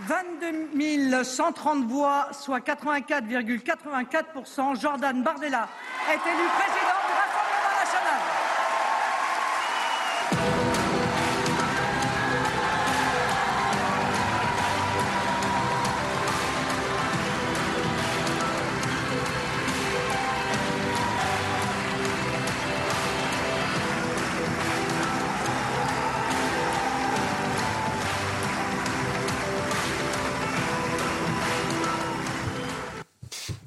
22 130 voix, soit 84,84%, Jordan Bardella est élu président du Rassemblement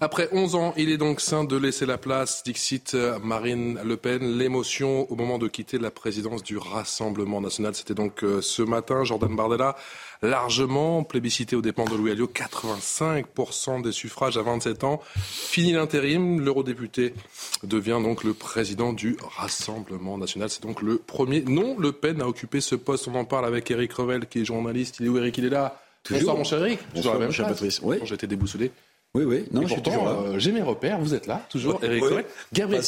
Après 11 ans, il est donc sain de laisser la place, dixit Marine Le Pen. L'émotion au moment de quitter la présidence du Rassemblement national, c'était donc euh, ce matin. Jordan Bardella, largement plébiscité aux dépens de Louis Alliot, 85% des suffrages à 27 ans. Fini l'intérim, l'eurodéputé devient donc le président du Rassemblement national. C'est donc le premier. Non, Le Pen a occupé ce poste. On en parle avec Eric Revel, qui est journaliste. Il est où Eric Il est là. Bonsoir mon cher Eric. Bonsoir, la mon cher. Patrice. Oui. J'étais déboussolé. Oui, oui, non, Et je suis pourtant, toujours là. euh, j'ai mes repères, vous êtes là, toujours. Eric Ouais. Revel. Gabriel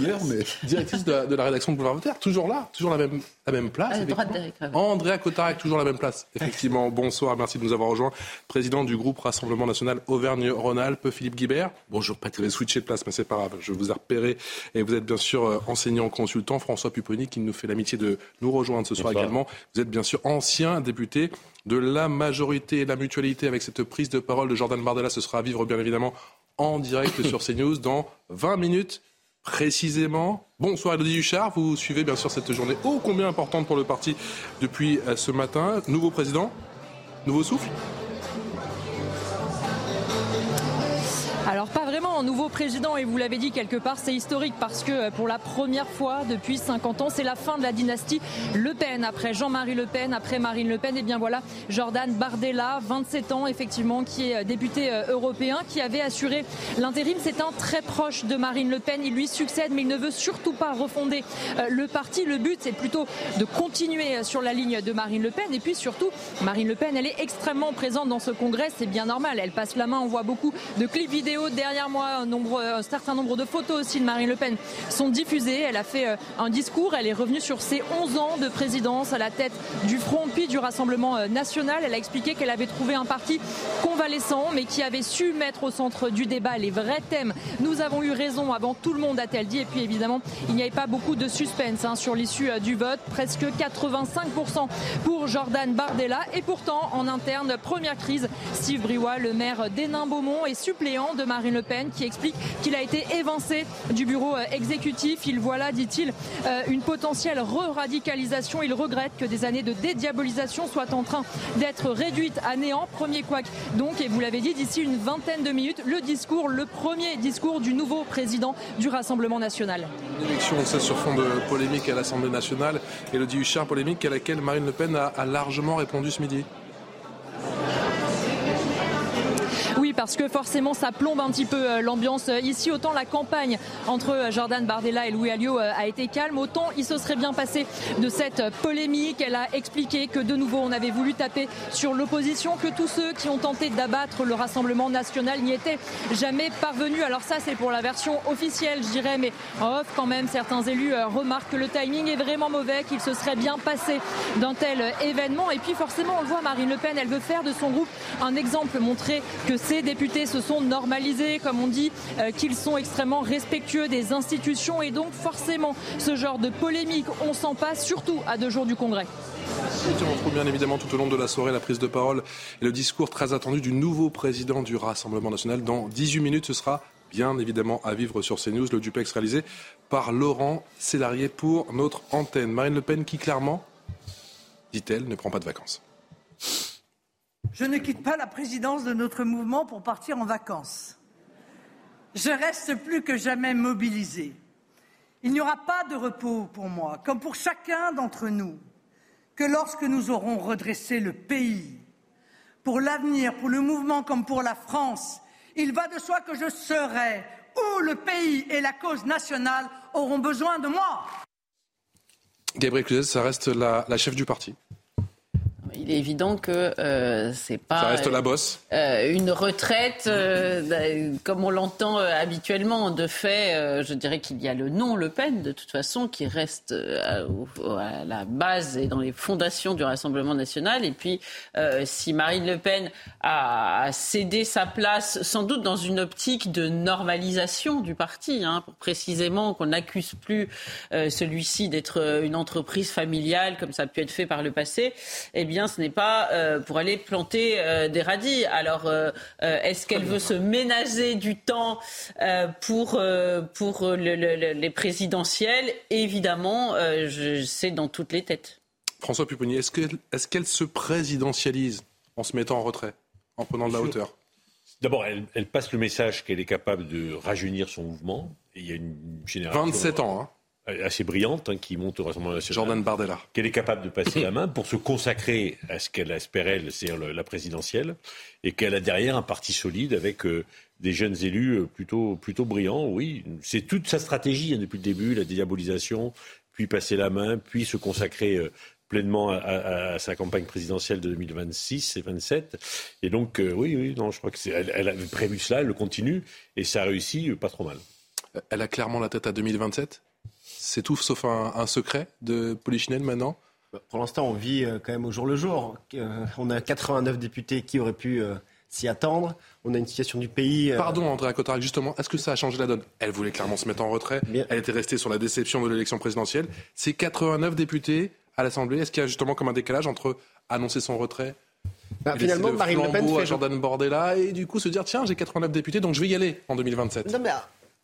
meilleur, mais directrice de la, de la rédaction de Boulevard Voltaire, toujours là, toujours la même, la même place. À la droite. Andrea Cotarac, toujours la même place. Effectivement, bonsoir, merci de nous avoir rejoints. Président du groupe Rassemblement National Auvergne-Rhône-Alpes, Philippe Guibert. Bonjour Patrick, vous avez switché de place, mais c'est pas grave, je vous ai repéré. Et vous êtes bien sûr euh, enseignant consultant. François Pupponi qui nous fait l'amitié de nous rejoindre ce soir également. Vous êtes bien sûr ancien député de la majorité et la mutualité avec cette prise de parole de Jordan Bardella. Ce sera à vivre bien évidemment en direct sur CNews dans 20 minutes précisément. Bonsoir Elodie Huchard, vous suivez bien sûr cette journée ô combien importante pour le parti depuis euh, ce matin. Nouveau président, nouveau souffle? Pas vraiment un nouveau président et vous l'avez dit quelque part c'est historique parce que euh, pour la première fois depuis 50 ans c'est la fin de la dynastie Le Pen. Après Jean-Marie Le Pen après Marine Le Pen et bien voilà Jordan Bardella 27 ans effectivement qui est euh, député euh, européen qui avait assuré l'intérim. C'est un très proche de Marine Le Pen. Il lui succède mais il ne veut surtout pas refonder le parti. Le but c'est plutôt de continuer sur la ligne de Marine Le Pen. Et puis surtout Marine Le Pen elle est extrêmement présente dans ce congrès. C'est bien normal. Elle passe la main. On voit beaucoup de clips vidéo derrière moi un, certain nombre de photos aussi de Marine Le Pen sont diffusées. Elle a fait euh, un discours. Elle est revenue sur ses 11 ans de présidence à la tête du Front puis du Rassemblement euh, national. Elle a expliqué qu'elle avait trouvé un parti convalescent mais qui avait su mettre au centre du débat les vrais thèmes. Nous avons eu raison avant tout le monde a-t-elle dit. Et puis évidemment il n'y avait pas beaucoup de suspense hein, sur l'issue euh, du vote. Presque 85% pour Jordan Bardella. Et pourtant en interne première crise Steve Briouat le maire d'Hénin-Beaumont est suppléant de Marine Le Pen qui explique qu'il a été évincé du bureau euh, exécutif il voit là dit-il euh, une potentielle re-radicalisation il regrette que des années de dédiabolisation soient en train d'être réduites à néant premier couac donc et vous l'avez dit d'ici une vingtaine de minutes le discours le premier discours du nouveau président du Rassemblement national Une élection, on sait, sur fond de polémique à l'Assemblée nationale. Elodie Huchard, polémique à laquelle Marine Le Pen a largement répondu ce midi. Parce que forcément, ça plombe un petit peu euh, l'ambiance euh, ici. Autant la campagne entre euh, Jordan Bardella et Louis Alliot a été calme, autant il se serait bien passé de cette polémique. Elle a expliqué que de nouveau, on avait voulu taper sur l'opposition, que tous ceux qui ont tenté d'abattre le Rassemblement national n'y étaient jamais parvenus. Alors ça, c'est pour la version officielle, je dirais, mais en off, quand même, certains élus remarquent que le timing est vraiment mauvais, qu'il se serait bien passé d'un tel événement. Et puis forcément, on le voit, Marine Le Pen, elle veut faire de son groupe un exemple, montrer que c'est députés se sont normalisés, comme on dit, euh, qu'ils sont extrêmement respectueux des institutions et donc forcément ce genre de polémique, on s'en passe, surtout à deux jours du Congrès. On retrouve bien évidemment tout au long de la soirée la prise de parole et le discours très attendu du nouveau président du Rassemblement national. Dans 18 minutes, ce sera bien évidemment à vivre sur CNews, le duplex réalisé par Laurent Célarier pour notre antenne. Marine Le Pen qui clairement, dit-elle, ne prend pas de vacances. Je ne quitte pas la présidence de notre mouvement pour partir en vacances. Je reste plus que jamais mobilisé. Il n'y aura pas de repos pour moi, comme pour chacun d'entre nous, que lorsque nous aurons redressé le pays. Pour l'avenir, pour le mouvement comme pour la France, il va de soi que je serai où le pays et la cause nationale auront besoin de moi. Gabriel Cluzet, ça reste la chef du parti il est évident que euh, c'est pas. Ça reste la bosse. Euh, une retraite euh, comme on l'entend euh, habituellement. De fait, euh, je dirais qu'il y a le nom Le Pen, de toute façon, qui reste à, à, la base et dans les fondations du Rassemblement national. Et puis, si Marine Le Pen a, a, cédé sa place, sans doute dans une optique de normalisation du parti, hein, pour précisément qu'on n'accuse plus celui-ci d'être une entreprise familiale, comme ça a pu être fait par le passé, eh bien, ce n'est pas euh, pour aller planter euh, des radis. Alors, euh, est-ce qu'elle veut se ménager du temps pour, pour le, le, les présidentielles? Évidemment, c'est dans toutes les têtes. François Pupponi, est-ce qu'elle est qu se présidentialise en se mettant en retrait, en prenant de la hauteur? D'abord, elle, elle, passe le message qu'elle est capable de rajeunir son mouvement. Et il y a une génération. 27 ans, hein assez brillante hein, qui monte au Rassemblement national. Jordan Bardella. Qu'elle est capable de passer la main pour se consacrer à ce qu'elle espère, elle, c'est la présidentielle, et qu'elle a derrière un parti solide avec euh, des jeunes élus euh, plutôt, plutôt brillants. Oui, c'est toute sa stratégie hein, depuis le début, la dédiabolisation, puis passer la main, puis se consacrer euh, pleinement à, à, à, sa campagne présidentielle de 2026 et 27. Et donc, euh, oui, oui, non, je crois que c'est, elle, elle avait prévu cela, elle le continue, et ça a réussi pas trop mal. Elle a clairement la tête à 2027 c'est tout sauf un, un, secret de Polichinelle maintenant bah, Pour l'instant, on vit euh, quand même au jour le jour. Euh, on a 89 députés qui auraient pu euh, s'y attendre. On a une situation du pays. Pardon, André Cotarac, justement, est-ce que ça a changé la donne? Elle voulait clairement se mettre en retrait. Bien. Elle était restée sur la déception de l'élection présidentielle. Ces 89 députés à l'Assemblée, est-ce qu'il y a justement comme un décalage entre annoncer son retrait bah, finalement, Marine Le Pen fait à Jordan Bordella et du coup se dire tiens j'ai 89 députés donc je vais y aller en 2027. Non mais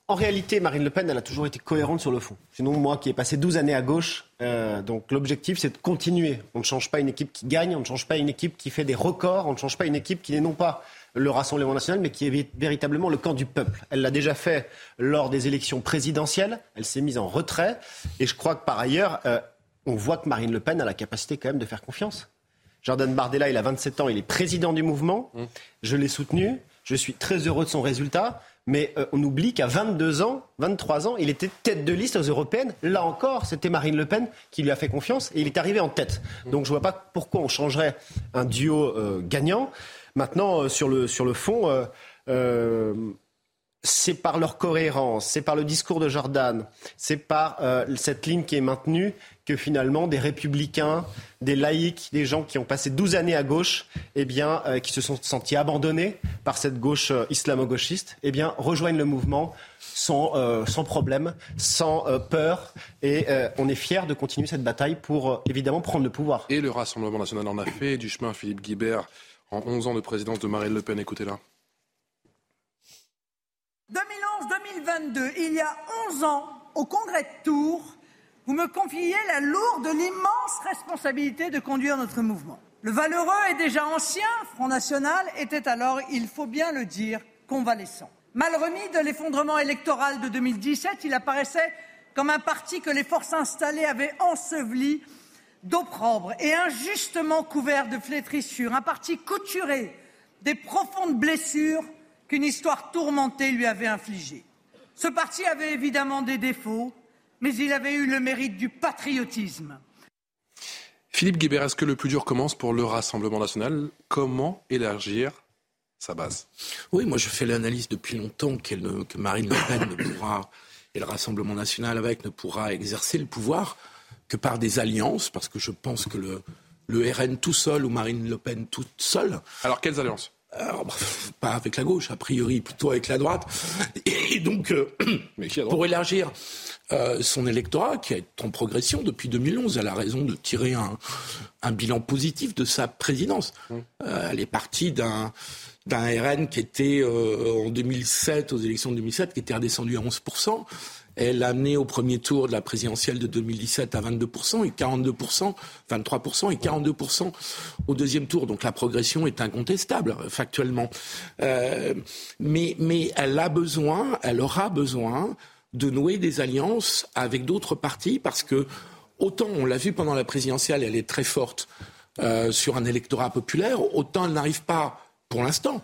en réalité, Marine Le Pen, elle a toujours été cohérente sur le fond. Sinon, moi qui ai passé 12 années à gauche, euh, donc l'objectif, c'est de continuer. On ne change pas une équipe qui gagne, on ne change pas une équipe qui fait des records, on ne change pas une équipe qui n'est non pas le Rassemblement national, mais qui est véritablement le camp du peuple. Elle l'a déjà fait lors des élections présidentielles, elle s'est mise en retrait, et je crois que par ailleurs, euh, on voit que Marine Le Pen a la capacité quand même de faire confiance. Jordan Bardella, il a 27 ans, il est président du mouvement, mmh. je l'ai soutenu, je suis très heureux de son résultat. Mais euh, on oublie qu'à 22 ans, 23 ans, il était tête de liste aux européennes. Là encore, c'était Marine Le Pen qui lui a fait confiance et il est arrivé en tête. Donc je ne vois pas pourquoi on changerait un duo euh, gagnant. Maintenant, euh, sur, le, sur le fond, euh, euh, c'est par leur cohérence, c'est par le discours de Jordan, c'est par euh, cette ligne qui est maintenue que finalement des républicains, des laïcs, des gens qui ont passé 12 années à gauche, eh bien, euh, qui se sont sentis abandonnés par cette gauche euh, islamo-gauchiste, eh bien, rejoignent le mouvement sans, sans problème, sans peur. Et on est fiers de continuer cette bataille pour évidemment prendre le pouvoir. Et le Rassemblement national en a fait du chemin, Philippe Guibert, en 11 ans de présidence de Marine Le Pen. Écoutez-la. 2011-2022, il y a 11 ans, au congrès de Tours, vous me confiez la lourde, l'immense responsabilité de conduire notre mouvement. Le valeureux et déjà ancien Front National était alors, il faut bien le dire, convalescent. Mal remis de l'effondrement électoral de 2017, il apparaissait comme un parti que les forces installées avaient enseveli d'opprobre et injustement couvert de flétrissures, un parti couturé des profondes blessures qu'une histoire tourmentée lui avait infligées. Ce parti avait évidemment des défauts, mais il avait eu le mérite du patriotisme. Philippe Guébert, est-ce que le plus dur commence pour le Rassemblement national? Comment élargir sa base? Oui, moi je fais l'analyse depuis longtemps ne, que Marine Le Pen ne pourra, et le Rassemblement national avec, ne pourra exercer le pouvoir que par des alliances, parce que je pense que le, le RN tout seul ou Marine Le Pen toute seule. Alors quelles alliances? Pas avec la gauche, a priori plutôt avec la droite. Et donc, pour élargir son électorat, qui est en progression depuis 2011, elle a raison de tirer un, un bilan positif de sa présidence. Mmh. elle est partie d'un d'un RN qui était en 2007, aux élections de 2007, qui était redescendu à 11%. Elle a amené au premier tour de la présidentielle de 2017 à 22% et 42%, 23% et 42% au deuxième tour. Donc la progression est incontestable, factuellement. Euh, mais, elle a besoin, elle aura besoin de nouer des alliances avec d'autres partis parce que autant on l'a vu pendant la présidentielle, elle est très forte euh, sur un électorat populaire, autant elle n'arrive pas, pour l'instant,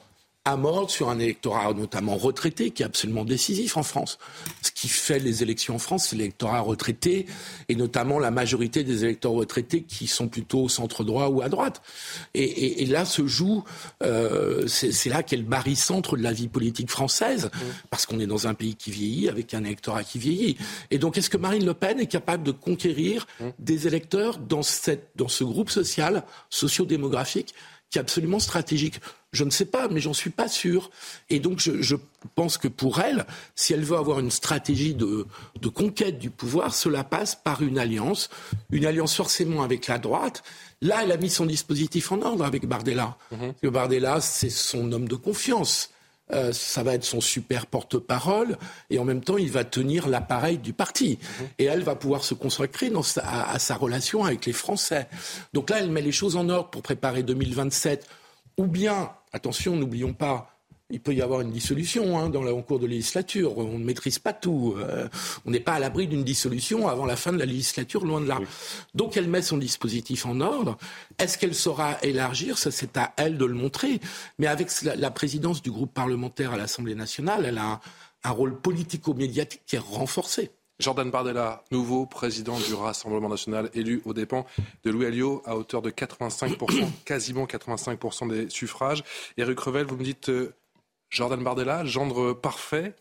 à mort sur un électorat notamment retraité qui est absolument décisif en France. Ce qui fait les élections en France, c'est l'électorat retraité et notamment la majorité des électeurs retraités qui sont plutôt au centre droit ou à droite. Et, là se joue, euh, c'est là qu'est le barycentre de la vie politique française mmh. parce qu'on est dans un pays qui vieillit avec un électorat qui vieillit. Et donc est-ce que Marine Le Pen est capable de conquérir mmh. des électeurs dans, cette, dans ce groupe social, sociodémographique qui est absolument stratégique? Je ne sais pas, mais j'en suis pas sûr. Et donc, je, pense que pour elle, si elle veut avoir une stratégie de, conquête du pouvoir, cela passe par une alliance, une alliance forcément avec la droite. Là, elle a mis son dispositif en ordre avec Bardella. Mhm. Bardella, c'est son homme de confiance. Euh, ça va être son super porte-parole, et en même temps, il va tenir l'appareil du parti. Mhm. Et elle va pouvoir se consacrer dans à sa relation avec les Français. Donc là, elle met les choses en ordre pour préparer 2027, ou bien, attention, n'oublions pas, il peut y avoir une dissolution hein, dans la, en cours de législature. On ne maîtrise pas tout. Euh, on n'est pas à l'abri d'une dissolution avant la fin de la législature, loin de là. Donc elle met son dispositif en ordre. Est-ce qu'elle saura élargir? Ça, c'est à elle de le montrer. Mais avec la, présidence du groupe parlementaire à l'Assemblée nationale, elle a un, rôle politico-médiatique qui est renforcé. Jordan Bardella, nouveau président du Rassemblement national, élu aux dépens de Louis Alliot à hauteur de 85%, quasiment 85% des suffrages. Eric Revel, vous me dites euh, Jordan Bardella, gendre parfait,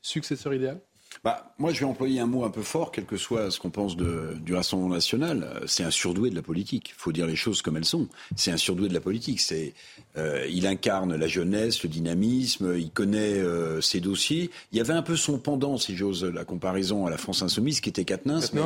successeur idéal? Bah, moi, je vais employer un mot un peu fort, quel que soit ce qu'on pense de, du Rassemblement national. C'est un surdoué de la politique. Il faut dire les choses comme elles sont. C'est un surdoué de la politique. C'est, euh, il incarne la jeunesse, le dynamisme, il connaît euh, ses dossiers. Il y avait un peu son pendant, si j'ose la comparaison, à la France insoumise, qui était Katnins. Mais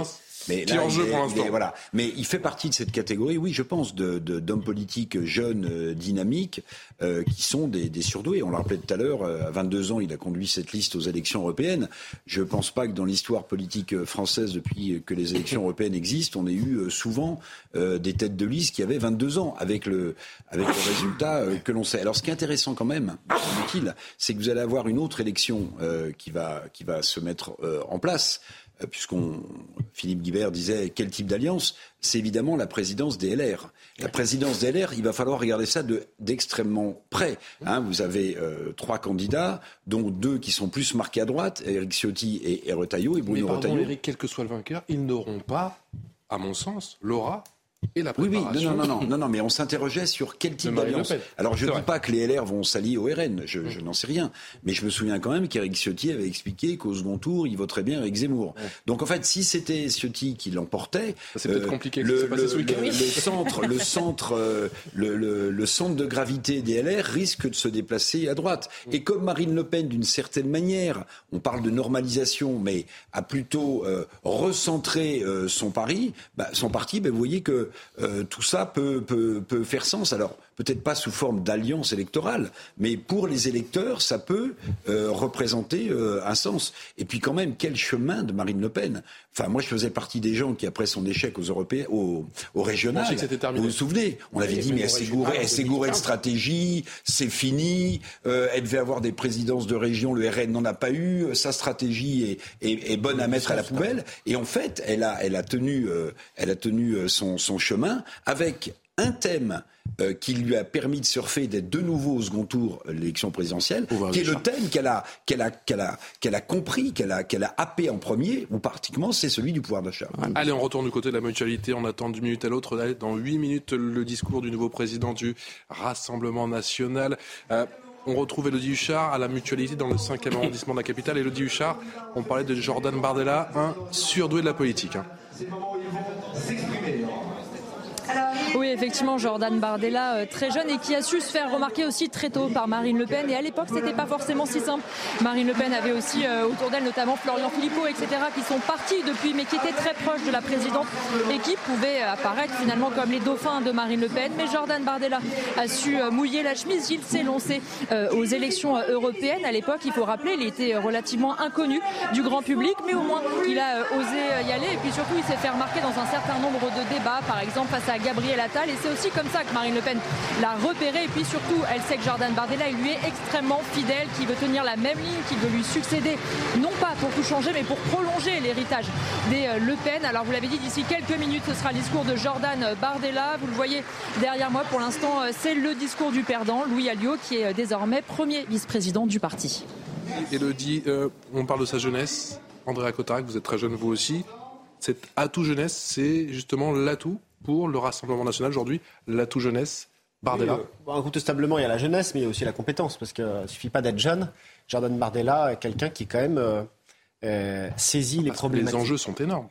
là, en jeu pour l'instant. Voilà. Mais il fait partie de cette catégorie, oui, je pense, d'hommes de, d'hommes politiques jeunes, euh, dynamiques, euh, qui sont des, des, surdoués. On l'a rappelé tout à l'heure, euh, à 22 ans, il a conduit cette liste aux élections européennes. Je ne pense pas que dans l'histoire politique française, depuis que les élections européennes existent, on ait eu souvent des têtes de liste qui avaient 22 ans, avec le, avec le résultat que l'on sait. Alors, ce qui est intéressant quand même, c'est que vous allez avoir une autre élection qui, va, qui va se mettre en place. Euh, puisqu'on Philippe Guibert disait quel type d'alliance, c'est évidemment la présidence des LR. La présidence des LR, il va falloir regarder ça d'extrêmement près. Hein. vous avez euh, trois candidats, dont deux qui sont plus marqués à droite, Eric Ciotti et, et Retailleau et Bruno Mais pardon, Eric, quel que soit le vainqueur, ils n'auront pas, à mon sens, l'aura et la oui, oui, non, non, non, non, non, mais on s'interrogeait sur quel type d'alliance. Alors je ne dis pas que les LR vont s'allier au RN, je, je n'en sais rien, mais je me souviens quand même qu'Éric Ciotti avait expliqué qu'au second tour, il voterait bien avec Zemmour. Donc en fait, si c'était Ciotti qui l'emportait, c'est peut-être euh, compliqué. Le, le, le, centre, le centre, euh, le, le, centre de gravité des LR risque de se déplacer à droite. Et comme Marine Le Pen, d'une certaine manière, on parle de normalisation, mais a plutôt euh, recentré son pari, bah, son parti, bah, vous voyez que tout ça peut, peut, faire sens. Alors, peut-être pas sous forme d'alliance électorale, mais pour les électeurs, ça peut euh, représenter euh, un sens. Et puis quand même, quel chemin de Marine Le Pen? Enfin, moi, je faisais partie des gens qui, après son échec aux européens, aux, aux régionales, vous vous souvenez? On avait dit, mais elle s'est gourée, de stratégie, c'est fini, elle devait avoir des présidences de région, le RN n'en a pas eu, sa stratégie est, est, bonne à mettre à la poubelle. Et en fait, elle a, elle a tenu, elle a tenu son, son chemin avec un thème euh, qui lui a permis de surfer d'être de nouveau au second tour de l'élection présidentielle, qui est le thème qu'elle a, qu'elle a, qu'elle a, qu'elle a compris, qu'elle a, qu'elle a happé en premier, ou pratiquement, c'est celui du pouvoir d'achat. Allez, on retourne du côté de la mutualité. On attend d'une minute à l'autre. Dans huit minutes, le discours du nouveau président du Rassemblement national. Euh, on retrouve Elodie Huchard à la mutualité dans le 5e arrondissement de la capitale. Elodie Huchard, on parlait de Jordan Bardella, un surdoué de la politique. Hein. Oui, effectivement, Jordan Bardella, euh, très jeune et qui a su se faire remarquer aussi très tôt par Marine Le Pen. Et à l'époque, c'était pas forcément si simple. Marine Le Pen avait aussi euh, autour d'elle notamment Florian Philippot, etc., qui sont partis depuis, mais qui étaient très proches de la présidente et qui pouvaient apparaître finalement comme les dauphins de Marine Le Pen. Mais Jordan Bardella a su mouiller la chemise. Il s'est lancé aux élections européennes. À l'époque, il faut rappeler, il était relativement inconnu du grand public, mais au moins il a osé y aller. Et puis surtout, il s'est fait remarquer dans un certain nombre de débats, par exemple face à Gabriel Attal. Et c'est aussi comme ça que Marine Le Pen l'a repéré. Et puis surtout, elle sait que Jordan Bardella, lui est extrêmement fidèle, qui veut tenir la même ligne, qui veut lui succéder, non pas pour tout changer, mais pour prolonger l'héritage des euh, Le Pen. Alors vous l'avez dit, d'ici quelques minutes, ce sera le discours de Jordan Bardella. Vous le voyez derrière moi, pour l'instant, euh, c'est le discours du perdant, Louis Alliot, qui est euh, désormais premier vice-président du parti. Elodie, on parle de sa jeunesse. André Cotarac, vous êtes très jeune vous aussi. Cet atout jeunesse, c'est justement l'atout pour le Rassemblement national aujourd'hui, l'atout jeunesse Bardella oui, euh, Incontestablement, il y a la jeunesse, mais il y a aussi la compétence, parce qu'il ne suffit pas d'être jeune. Jordan Bardella est quelqu'un qui, quand même, euh, euh saisit les problèmes. Les enjeux sont énormes.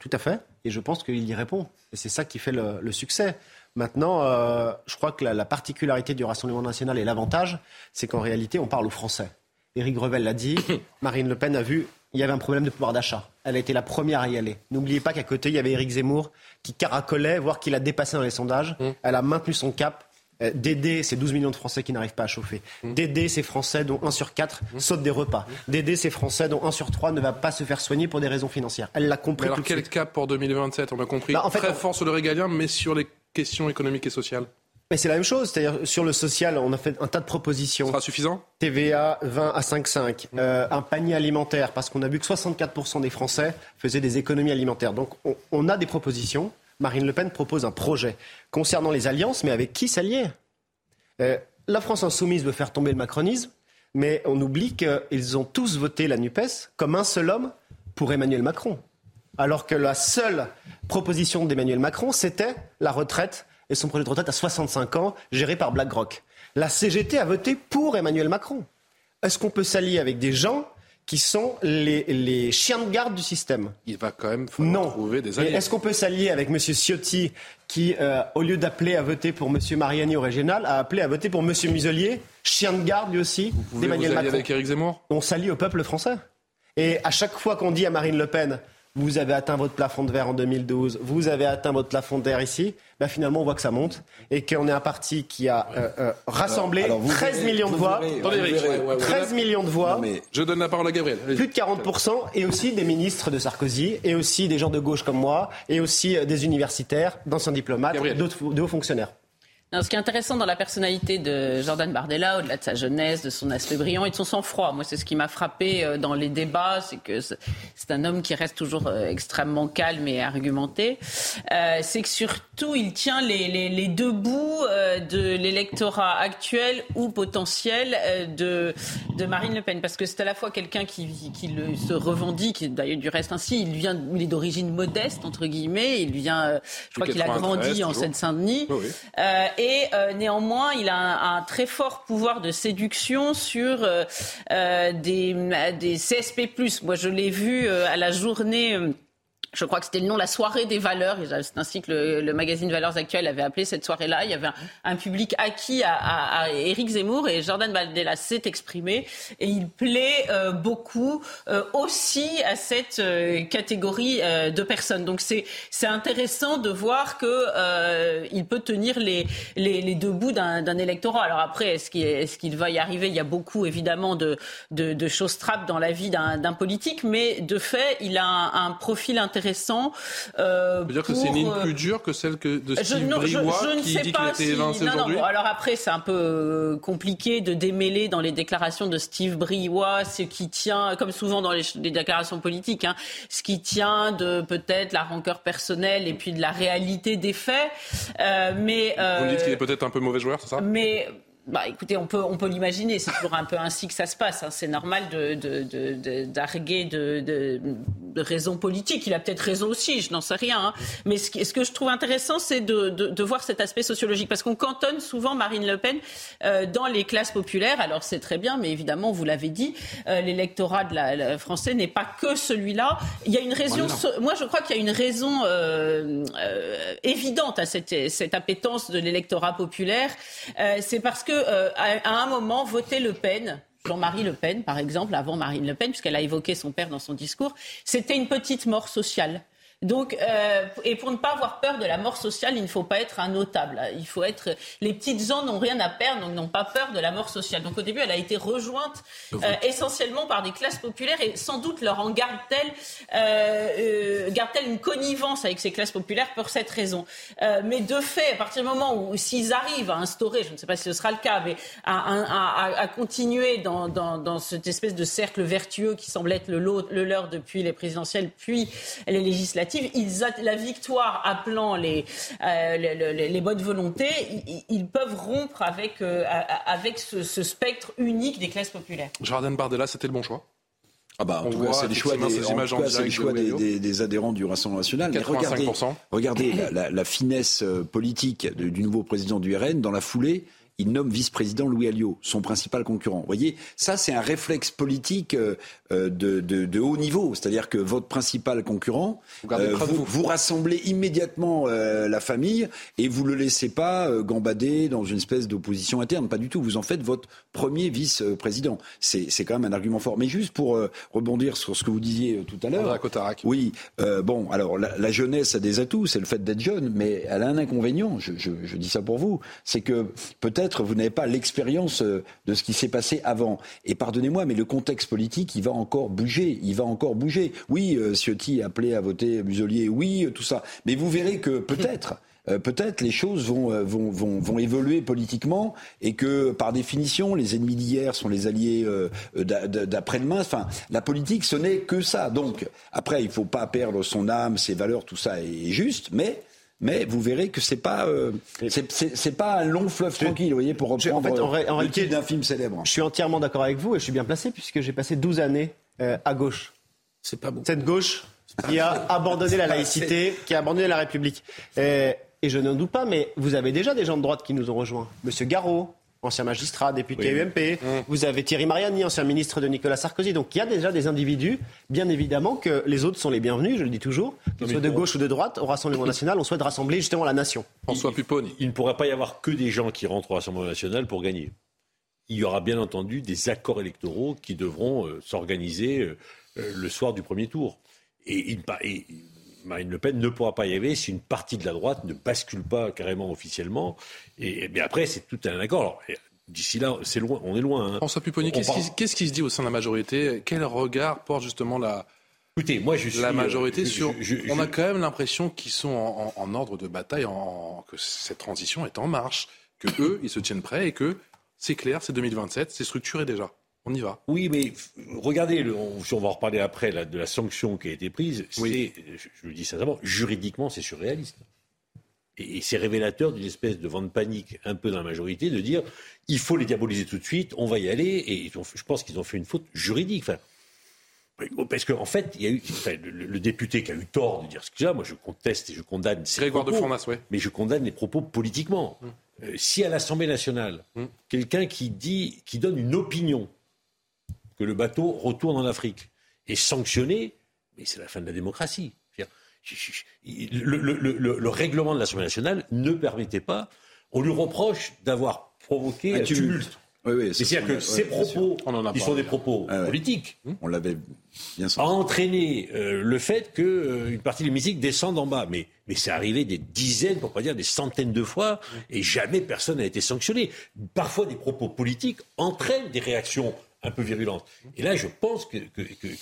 tout à fait, et je pense qu'il y répond. Et c'est ça qui fait le, succès. Maintenant, euh, je crois que la, la, particularité du Rassemblement national et l'avantage, c'est qu'en réalité, on parle aux Français. Éric Revel l'a dit, Marine Le Pen a vu il y avait un problème de pouvoir d'achat. Elle a été la première à y aller. N'oubliez pas qu'à côté, il y avait Éric Zemmour qui caracolait, voire qui l'a dépassé dans les sondages. Mmh. Elle a maintenu son cap. D'aider ces 12 millions de Français qui n'arrivent pas à chauffer. Mmh. D'aider ces Français dont 1 sur 4 mmh. saute des repas. D'aider ces Français dont 1 sur 3 ne va pas se faire soigner pour des raisons financières. Elle l'a compris. alors quel cap pour 2027 On a compris. Bah, en fait, très fort sur le régalien, mais sur les questions économiques et sociales mais c'est la même chose, c'est-à-dire sur le social, on a fait un tas de propositions. Ce sera suffisant? TVA 20 à 5,5, euh, un panier alimentaire, parce qu'on a vu que 64% des Français faisaient des économies alimentaires. Donc on, a des propositions. Marine Le Pen propose un projet concernant les alliances, mais avec qui s'allier? Euh, La France insoumise veut faire tomber le macronisme, mais on oublie qu'ils ont tous voté la NUPES comme un seul homme pour Emmanuel Macron. Alors que la seule proposition d'Emmanuel Macron, c'était la retraite et son projet de retraite à 65 ans, géré par BlackRock. La CGT a voté pour Emmanuel Macron. Est-ce qu'on peut s'allier avec des gens qui sont les, chiens de garde du système? Il va quand même falloir trouver des alliés. Est-ce qu'on peut s'allier avec M. Ciotti, qui, euh, au lieu d'appeler à voter pour M. Mariani au régional, a appelé à voter pour M. Muselier, chien de garde lui aussi, d'Emmanuel Macron? avec Éric Zemmour? On s'allie au peuple français. Et à chaque fois qu'on dit à Marine Le Pen, vous avez atteint votre plafond de verre en 2012, vous avez atteint votre plafond d'air ici, ben finalement on voit que ça monte et qu'on est un parti qui a euh, euh, rassemblé 13 millions de voix. 13 millions de voix. Je donne la parole à Gabriel. Plus de 40% et aussi des ministres de Sarkozy et aussi des gens de gauche comme moi et aussi euh, des universitaires, d'anciens diplomates, d'autres hauts fonctionnaires ce qui est intéressant dans la personnalité de Jordan Bardella, au-delà de sa jeunesse, de son aspect brillant et de son sang-froid, moi c'est ce qui m'a frappé euh, dans les débats, c'est que c'est un homme qui reste toujours euh, extrêmement calme et argumenté. Euh, c'est que surtout il tient les, les, les deux bouts de l'électorat actuel ou potentiel de, de Marine Le Pen, parce que c'est à la fois quelqu'un qui, qui le, se revendique, d'ailleurs du reste ainsi, il vient, il est d'origine modeste entre guillemets, il vient, je crois qu'il a grandi en Seine-Saint-Denis. Oui, et euh, néanmoins, il a un, très fort pouvoir de séduction sur euh, euh, des, des CSP+. Moi, je l'ai vu à la journée je crois que c'était le nom, la soirée des valeurs. C'est ainsi que le, magazine Valeurs Actuelles avait appelé cette soirée-là. Il y avait un, public acquis à, à, Éric Zemmour et Jordan Baldella s'est exprimé et il plaît euh, beaucoup euh, aussi à cette euh, catégorie de personnes. Donc c'est c'est intéressant de voir que il peut tenir les, les, les deux bouts d'un électorat. Alors après, est-ce qu'il est qu'il va y arriver? Il y a beaucoup évidemment de, de, choses trappes dans la vie d'un politique, mais de fait, il a un profil intéressant intéressant. Euh, dire que c'est une ligne euh, plus dure que celle que de Steve Briouat qui dit qu'il était évincé aujourd'hui Alors après, c'est un peu euh, compliqué de démêler dans les déclarations de Steve Briouat ce qui tient, comme souvent dans les, déclarations politiques, hein, ce qui tient de peut-être la rancœur personnelle et puis de la réalité des faits. Euh, mais euh, Vous dites qu'il est peut-être un peu mauvais joueur, c'est ça? Mais bah, écoutez, on peut, on peut l'imaginer. C'est toujours un peu ainsi que ça se passe. Hein. C'est normal de, de, de, d'arguer de, de raisons politiques. Il a peut-être raison aussi, je n'en sais rien. Hein. Mais ce, ce, que je trouve intéressant, c'est de, de, voir cet aspect sociologique. Parce qu'on cantonne souvent Marine Le Pen euh, dans les classes populaires. Alors c'est très bien, mais évidemment, vous l'avez dit, euh, l'électorat de la, français n'est pas que celui-là. Il y a une raison. moi, je crois qu'il y a une raison euh, évidente à cette, cette appétence de l'électorat populaire. C'est parce que à, à un moment, voter Le Pen Jean-Marie Le Pen, par exemple, avant Marine Le Pen, puisqu'elle a évoqué son père dans son discours, c'était une petite mort sociale. Donc, euh, et pour ne pas avoir peur de la mort sociale, il ne faut pas être un notable. Il faut être. Les petites gens n'ont rien à perdre, donc n'ont pas peur de la mort sociale. Donc, au début, elle a été rejointe euh, essentiellement par des classes populaires et sans doute leur en garde-t-elle euh, une connivence avec ces classes populaires pour cette raison. Mais de fait, à partir du moment où s'ils arrivent à instaurer, je ne sais pas si ce sera le cas, mais à, à, à continuer dans, dans, dans, cette espèce de cercle vertueux qui semble être le, le leur depuis les présidentielles puis les législatives ils la victoire appelant les, euh, les, les, bonnes volontés, ils, peuvent rompre avec, euh, avec ce, spectre unique des classes populaires. Jordan Bardella, c'était le bon choix? Ah bah, en tout cas, c'est les choix, des, choix des, des, adhérents du Rassemblement national. regardez, regardez la, la, finesse euh, politique du nouveau président du RN dans la foulée il nomme vice-président Louis Alliot, son principal concurrent. Vous voyez, ça c'est un réflexe politique euh, euh, de, de, de, haut niveau, c'est-à-dire que votre principal concurrent, vous, euh, vous, vous, rassemblez immédiatement la famille et vous le laissez pas gambader dans une espèce d'opposition interne, pas du tout. Vous en faites votre premier vice-président. C'est, c'est quand même un argument fort. Mais juste pour rebondir sur ce que vous disiez tout à l'heure. Oui, bon, alors la, la, jeunesse a des atouts, c'est le fait d'être jeune, mais elle a un inconvénient. Je, je, je dis ça pour vous, c'est que peut-être vous n'avez pas l'expérience euh, de ce qui s'est passé avant. Et pardonnez-moi, mais le contexte politique, il va encore bouger. Il va encore bouger. Oui, euh, Ciotti appelé à voter Muselier, oui, euh, tout ça. Mais vous verrez que peut-être. peut-être les choses vont, vont, vont, vont, évoluer politiquement et que par définition les ennemis d'hier sont les alliés d'après-demain. Enfin, la politique, ce n'est que ça. Donc après, il ne faut pas perdre son âme, ses valeurs, tout ça est juste, mais mais vous verrez que c'est pas euh, c'est pas un long fleuve tranquille, vous voyez, pour reprendre en fait, en, le d'un film célèbre. Je suis entièrement d'accord avec vous et je suis bien placé puisque j'ai passé 12 années euh, à gauche. C'est pas bon. Cette gauche qui a abandonné la laïcité, qui a abandonné la République. Et, et je n'en doute pas, mais vous avez déjà des gens de droite qui nous ont rejoints. Monsieur Garot, ancien magistrat, député UMP. Mmh. Vous avez Thierry Mariani, ancien ministre de Nicolas Sarkozy. Donc il y a déjà des individus, bien évidemment, que les autres sont les bienvenus, je le dis toujours, que ce soit de gauche ou de droite, au Rassemblement national, on souhaite rassembler justement la nation. François Pupponi. Il, ne pourra pas y avoir que des gens qui rentrent au Rassemblement national pour gagner. Il y aura bien entendu des accords électoraux qui devront euh, s'organiser euh, euh, le soir du premier tour. Et, et Marine Le Pen ne pourra pas y aller si une partie de la droite ne bascule pas carrément officiellement. Et, mais après, c'est tout un accord. D'ici là, c'est loin, on est loin. Hein. François Pupponi, qu'est-ce qui, se dit au sein de la majorité? Quel regard porte justement la, Écoutez, moi je suis, la majorité sur. on a quand même l'impression qu'ils sont en, ordre de bataille, que cette transition est en marche, que eux, ils se tiennent prêts et que c'est clair, c'est 2027, c'est structuré déjà. On y va. Oui, mais regardez, on, va en reparler après de la sanction qui a été prise. Oui. Je, le dis sincèrement, juridiquement, c'est surréaliste. Et, c'est révélateur d'une espèce de vent de panique un peu dans la majorité de dire il faut les diaboliser tout de suite, on va y aller. Et je pense qu'ils ont fait une faute juridique. Enfin, parce qu'en en fait, il y a eu le, député qui a eu tort de dire ce qu'il a. Moi, je conteste et je condamne propos, de mais je condamne les propos politiquement. Hum. Euh, si à l'Assemblée nationale, hum. quelqu'un qui dit, qui donne une opinion que le bateau retourne en Afrique. Et sanctionné, mais c'est la fin de la démocratie. Le, règlement de l'Assemblée nationale ne permettait pas, on lui reproche d'avoir provoqué un tumulte. C'est-à-dire que ces propos, qui sont des propos ah politiques, hum, on l'avait bien a entraîné euh, le fait qu'une euh, partie de l'hémicycle descende en bas. Mais, mais c'est arrivé des dizaines, pour pas dire des centaines de fois, et jamais personne n'a été sanctionné. Parfois, des propos politiques entraînent des réactions un peu virulente. Et là, je pense que,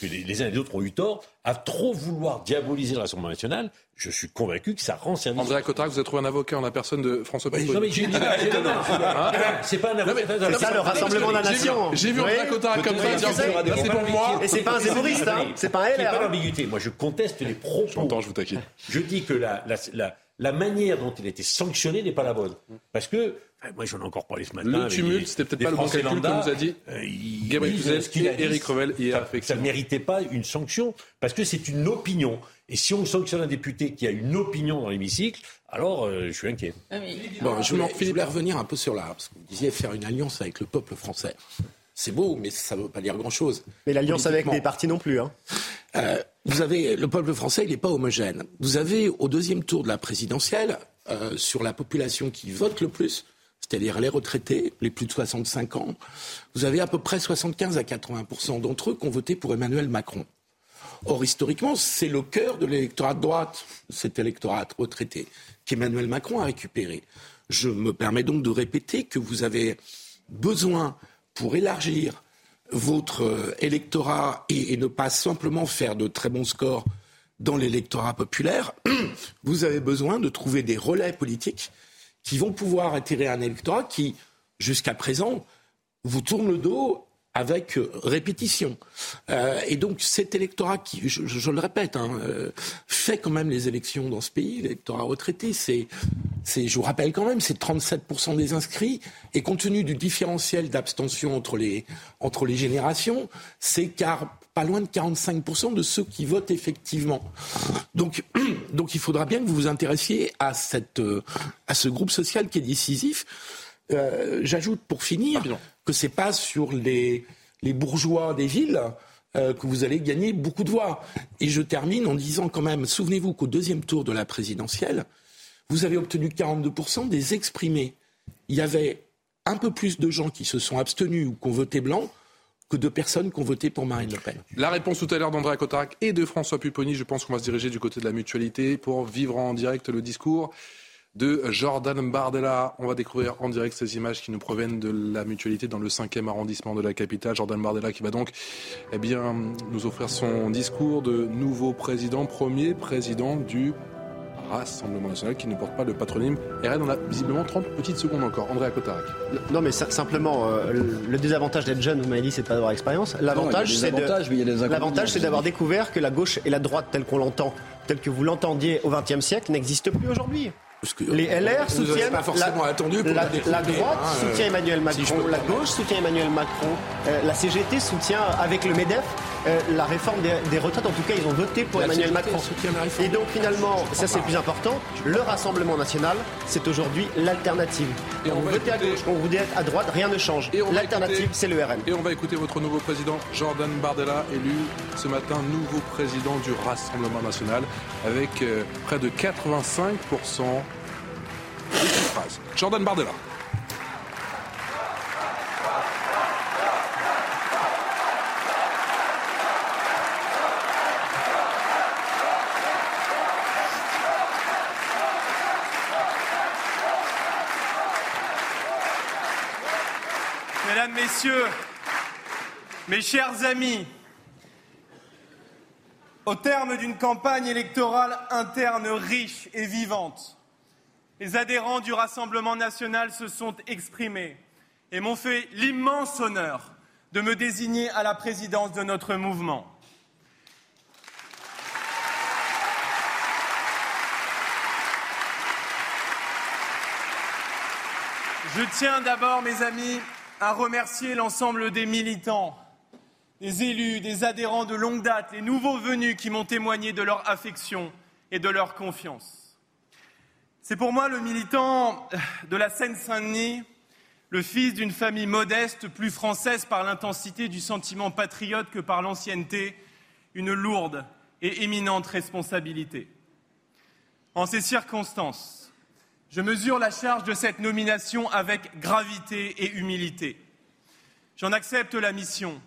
les, uns et les autres ont eu tort à trop vouloir diaboliser l'Assemblée nationale. Je suis convaincu que ça rend service. André Cotard, vous avez trouvé un avocat en la personne de François Pérez. Non, mais j'ai C'est pas un avocat. C'est ça le Rassemblement de la Nation. J'ai vu André Cotard comme ça dire c'est pour moi. Et c'est pas un zéboriste, hein. C'est pas un LR. C'est pas l'ambiguïté. Moi, je conteste les propos. J'entends, je vous taquine. Je dis que la manière dont il a été sanctionné n'est pas la bonne. Parce que moi, j'en ai encore parlé ce matin. Le tumulte, c'était peut-être pas le bon calcul, comme nous a dit euh, Gabriel Cluzel et Eric Revel hier. Ça ne méritait pas une sanction, parce que c'est une opinion. Et si on sanctionne un député qui a une opinion dans l'hémicycle, alors euh, je suis inquiet. Ah bon, je voulais revenir un peu sur là, parce que vous disiez faire une alliance avec le peuple français. C'est beau, mais ça ne veut pas dire grand-chose. Mais l'alliance avec des partis non plus. Hein. Euh, vous avez le peuple français, il n'est pas homogène. Vous avez au deuxième tour de la présidentielle, sur la population qui vote le plus, c'est-à-dire les retraités, les plus de 65 ans, vous avez à peu près 75 à 80% d'entre eux qui ont voté pour Emmanuel Macron. Or, historiquement, c'est le cœur de l'électorat de droite, cet électorat retraité, qu'Emmanuel Macron a récupéré. Je me permets donc de répéter que vous avez besoin, pour élargir votre euh, électorat et, ne pas simplement faire de très bons scores dans l'électorat populaire, vous avez besoin de trouver des relais politiques qui vont pouvoir attirer un électorat qui, jusqu'à présent, vous tourne le dos avec euh, répétition. Euh, et donc cet électorat qui, je, le répète, hein, euh, fait quand même les élections dans ce pays, l'électorat retraité, c'est, c'est, je vous rappelle quand même, c'est 37% des inscrits, et compte tenu du différentiel d'abstention entre les, entre les générations, c'est car pas loin de 45% de ceux qui votent effectivement. Donc, donc il faudra bien que vous vous intéressiez à, cette, à ce groupe social qui est décisif. J'ajoute pour finir que c'est pas sur les, les bourgeois des villes euh, que vous allez gagner beaucoup de voix. Et je termine en disant quand même, souvenez-vous qu'au deuxième tour de la présidentielle, vous avez obtenu 42% des exprimés. Il y avait un peu plus de gens qui se sont abstenus ou qui ont voté blanc que de personnes qui ont voté pour Marine Le Pen. La réponse tout à l'heure d'André Cotarac et de François Pupponi. Je pense qu'on va se diriger du côté de la mutualité pour vivre en direct le discours de Jordan Bardella. On va découvrir en direct ces images qui nous proviennent de la mutualité dans le 5e arrondissement de la capitale. Jordan Bardella qui va donc eh bien, nous offrir son discours de nouveau président, premier président du Rassemblement national qui ne porte pas le patronyme RN. On a visiblement 30 petites secondes encore. André Cotarac. Non, mais simplement, euh, le désavantage d'être jeune, vous m'avez dit, c'est de pas d'avoir expérience. L'avantage, c'est d'avoir découvert que la gauche et la droite, telle qu'on l'entend, telle que vous l'entendiez au XXe siècle, n'existe plus aujourd'hui les LR soutiennent pas forcément la, attendu la, droite hein, soutient Emmanuel Macron, la gauche soutient Emmanuel Macron, euh, la CGT soutient avec le Medef euh, la réforme des, retraites. En tout cas, ils ont voté pour Emmanuel Macron. Et donc finalement, ça c'est le plus important. Le Rassemblement national, c'est aujourd'hui l'alternative. Et on, vote à gauche, vous votez à droite, rien ne change. L'alternative, c'est le RN. Et on va écouter votre nouveau président, Jordan Bardella, élu ce matin nouveau président du Rassemblement national, avec euh, près de 85% Jordan Bardella. Messieurs, mes chers amis, au terme d'une campagne électorale interne riche et vivante, les adhérents du Rassemblement national se sont exprimés et m'ont fait l'immense honneur de me désigner à la présidence de notre mouvement. Je tiens d'abord, mes amis, à remercier l'ensemble des militants, des élus, des adhérents de longue date, les nouveaux venus qui m'ont témoigné de leur affection et de leur confiance. C'est pour moi le militant de la Seine-Saint-Denis, le fils d'une famille modeste, plus française par l'intensité du sentiment patriote que par l'ancienneté, une lourde et éminente responsabilité. En ces circonstances, je mesure la charge de cette nomination avec gravité et humilité. J'en accepte la mission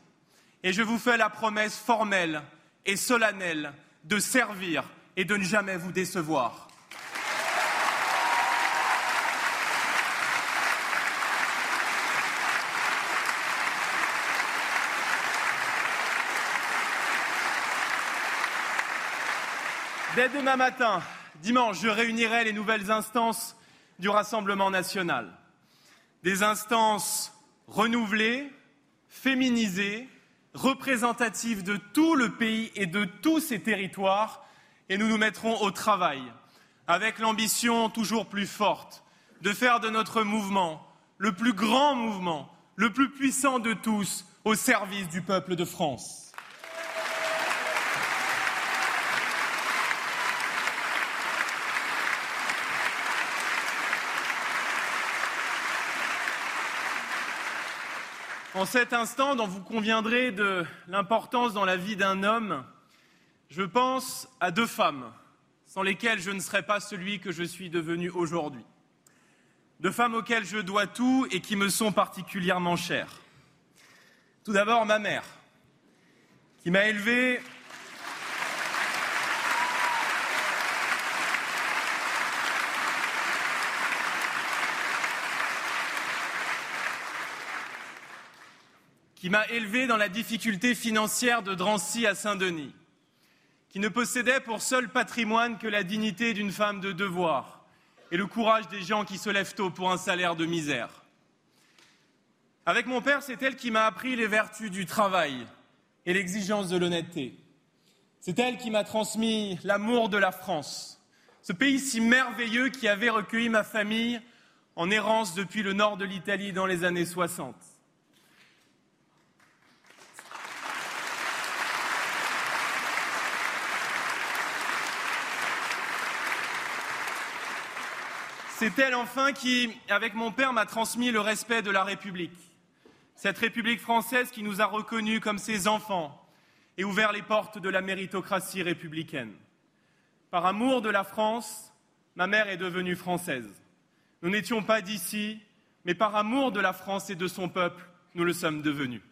et je vous fais la promesse formelle et solennelle de servir et de ne jamais vous décevoir. Dès demain matin, dimanche, je réunirai les nouvelles instances du Rassemblement national. Des instances renouvelées, féminisées, représentatives de tout le pays et de tous ses territoires, et nous nous mettrons au travail avec l'ambition toujours plus forte de faire de notre mouvement le plus grand mouvement, le plus puissant de tous, au service du peuple de France. En cet instant dont vous conviendrez de l'importance dans la vie d'un homme, je pense à deux femmes sans lesquelles je ne serais pas celui que je suis devenu aujourd'hui. Deux femmes auxquelles je dois tout et qui me sont particulièrement chères. Tout d'abord ma mère, qui m'a élevé qui m'a élevé dans la difficulté financière de Drancy à Saint-Denis, qui ne possédait pour seul patrimoine que la dignité d'une femme de devoir et le courage des gens qui se lèvent tôt pour un salaire de misère. Avec mon père, c'est elle qui m'a appris les vertus du travail et l'exigence de l'honnêteté. C'est elle qui m'a transmis l'amour de la France, ce pays si merveilleux qui avait recueilli ma famille en errance depuis le nord de l'Italie dans les années 60. C'est elle enfin qui, avec mon père, m'a transmis le respect de la République. Cette République française qui nous a reconnus comme ses enfants et ouvert les portes de la méritocratie républicaine. Par amour de la France, ma mère est devenue française. Nous n'étions pas d'ici, mais par amour de la France et de son peuple, nous le sommes devenus.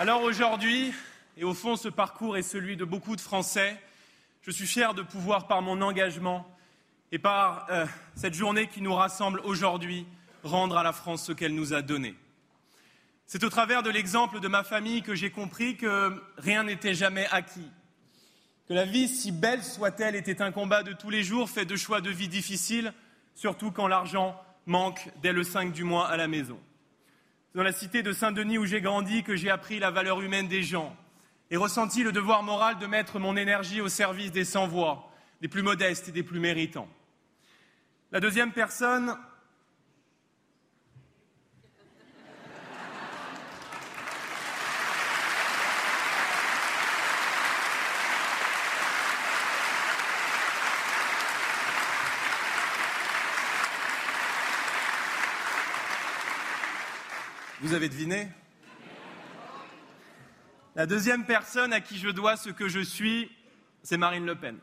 Alors aujourd'hui, et au fond ce parcours est celui de beaucoup de Français, je suis fier de pouvoir, par mon engagement et par euh, cette journée qui nous rassemble aujourd'hui, rendre à la France ce qu'elle nous a donné. C'est au travers de l'exemple de ma famille que j'ai compris que rien n'était jamais acquis, que la vie, si belle soit-elle, était un combat de tous les jours fait de choix de vie difficiles, surtout quand l'argent manque dès le 5 du mois à la maison dans la cité de Saint-Denis où j'ai grandi que j'ai appris la valeur humaine des gens et ressenti le devoir moral de mettre mon énergie au service des sans-voix, des plus modestes et des plus méritants. La deuxième personne, Vous avez deviné? La deuxième personne à qui je dois ce que je suis, c'est Marine Le Pen.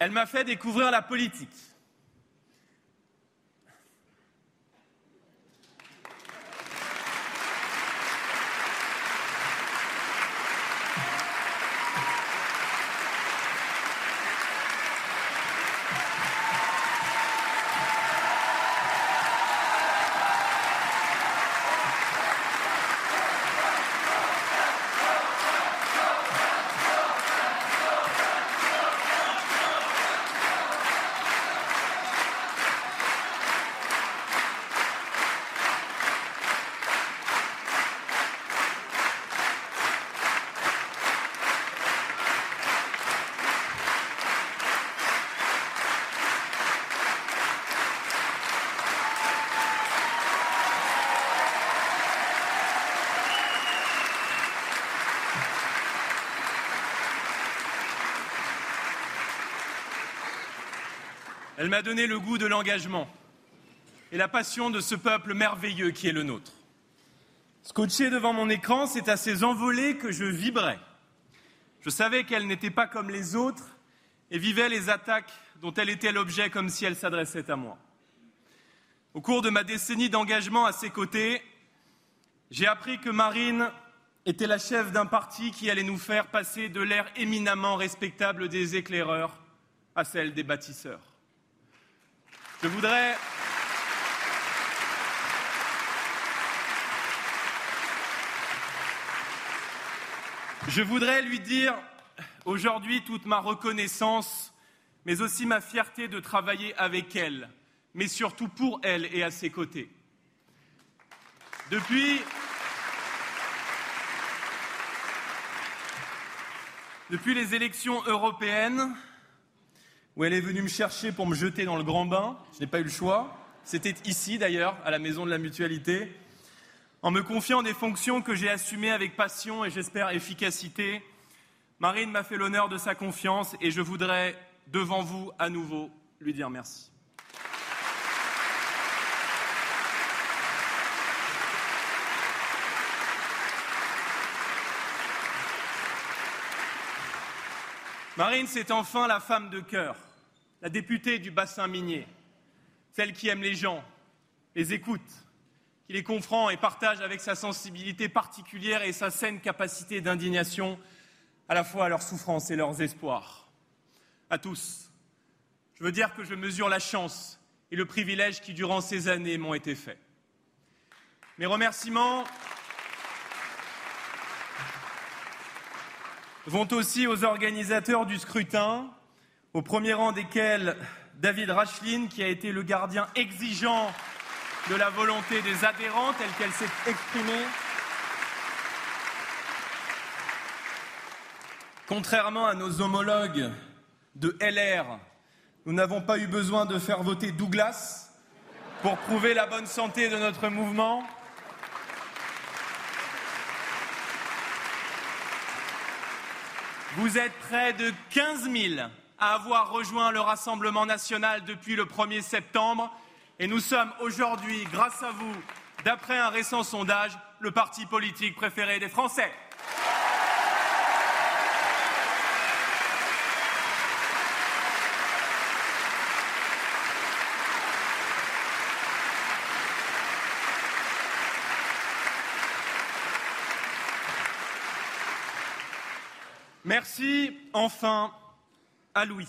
Elle m'a fait découvrir la politique. Elle m'a donné le goût de l'engagement et la passion de ce peuple merveilleux qui est le nôtre. Scotché devant mon écran, c'est à ces envolées que je vibrais. Je savais qu'elle n'était pas comme les autres et vivait les attaques dont elle était l'objet comme si elle s'adressait à moi. Au cours de ma décennie d'engagement à ses côtés, j'ai appris que Marine était la chef d'un parti qui allait nous faire passer de l'ère éminemment respectable des éclaireurs à celle des bâtisseurs. Je voudrais. Je voudrais lui dire aujourd'hui toute ma reconnaissance mais aussi ma fierté de travailler avec elle, mais surtout pour elle et à ses côtés. Depuis, Depuis les élections européennes, où elle est venue me chercher pour me jeter dans le grand bain, je n'ai pas eu le choix. C'était ici d'ailleurs, à la maison de la mutualité. En me confiant des fonctions que j'ai assumées avec passion et j'espère efficacité, Marine m'a fait l'honneur de sa confiance et je voudrais, devant vous, à nouveau, lui dire merci. Marine, c'est enfin la femme de cœur, la députée du bassin minier, celle qui aime les gens, les écoute, qui les comprend et partage avec sa sensibilité particulière et sa saine capacité d'indignation à la fois leurs souffrances et leurs espoirs. À tous, je veux dire que je mesure la chance et le privilège qui, durant ces années, m'ont été faits. Mes remerciements vont aussi aux organisateurs du scrutin, au premier rang desquels David Racheline, qui a été le gardien exigeant de la volonté des adhérents telle qu'elle s'est exprimée. Contrairement à nos homologues de LR, nous n'avons pas eu besoin de faire voter Douglas pour prouver la bonne santé de notre mouvement. Vous êtes près de 15 000 à avoir rejoint le Rassemblement national depuis le 1er septembre et nous sommes aujourd'hui, grâce à vous, d'après un récent sondage, le parti politique préféré des Français. Merci enfin à Louis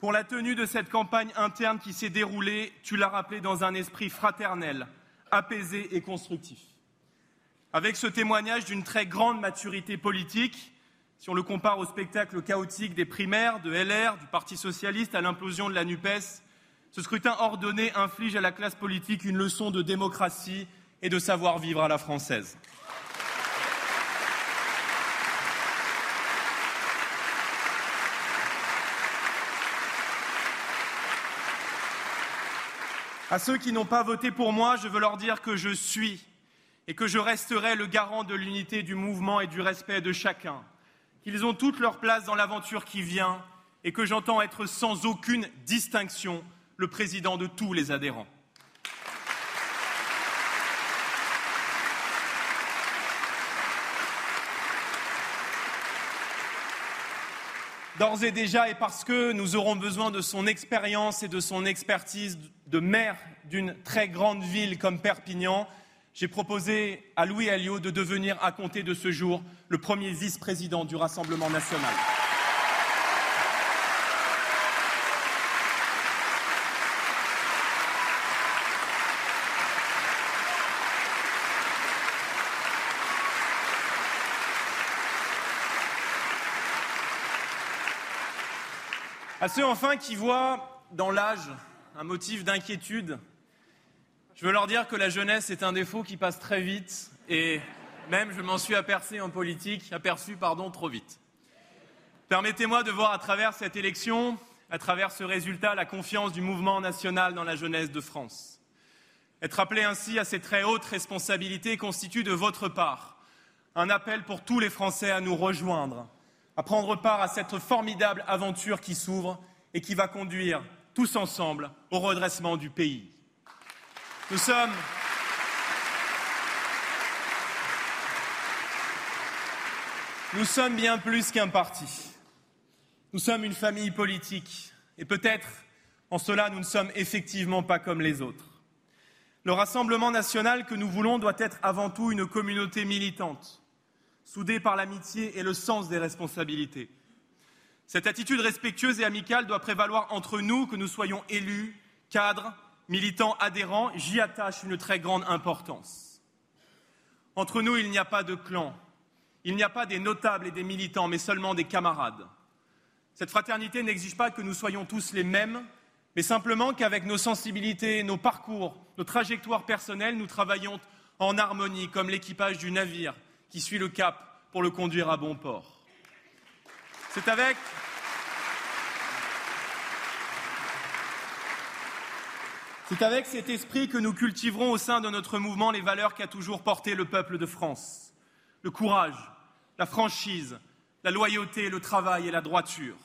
pour la tenue de cette campagne interne qui s'est déroulée, tu l'as rappelé, dans un esprit fraternel, apaisé et constructif. Avec ce témoignage d'une très grande maturité politique, si on le compare au spectacle chaotique des primaires, de LR, du Parti socialiste à l'implosion de la NUPES, ce scrutin ordonné inflige à la classe politique une leçon de démocratie et de savoir-vivre à la française. À ceux qui n'ont pas voté pour moi, je veux leur dire que je suis et que je resterai le garant de l'unité du mouvement et du respect de chacun, qu'ils ont toute leur place dans l'aventure qui vient et que j'entends être sans aucune distinction le président de tous les adhérents. D'ores et déjà, et parce que nous aurons besoin de son expérience et de son expertise de maire d'une très grande ville comme Perpignan, j'ai proposé à Louis Alliot de devenir, à compter de ce jour, le premier vice-président du Rassemblement national. À ceux enfin qui voient dans l'âge un motif d'inquiétude, je veux leur dire que la jeunesse est un défaut qui passe très vite et même je m'en suis aperçu en politique, aperçu pardon trop vite. Permettez-moi de voir à travers cette élection, à travers ce résultat, la confiance du mouvement national dans la jeunesse de France. Être appelé ainsi à ces très hautes responsabilités constitue de votre part un appel pour tous les Français à nous rejoindre à prendre part à cette formidable aventure qui s'ouvre et qui va conduire tous ensemble au redressement du pays. Nous sommes bien plus qu'un parti. Nous sommes une famille politique et peut-être en cela nous ne sommes effectivement pas comme les autres. Le Rassemblement national que nous voulons doit être avant tout une communauté militante soudés par l'amitié et le sens des responsabilités. Cette attitude respectueuse et amicale doit prévaloir entre nous, que nous soyons élus, cadres, militants, adhérents. J'y attache une très grande importance. Entre nous, il n'y a pas de clan. Il n'y a pas des notables et des militants, mais seulement des camarades. Cette fraternité n'exige pas que nous soyons tous les mêmes, mais simplement qu'avec nos sensibilités, nos parcours, nos trajectoires personnelles, nous travaillons en harmonie comme l'équipage du navire qui suit le cap pour le conduire à bon port. C'est avec C'est cet esprit que nous cultiverons au sein de notre mouvement les valeurs qu'a toujours porté le peuple de France. Le courage, la franchise, la loyauté, le travail et la droiture.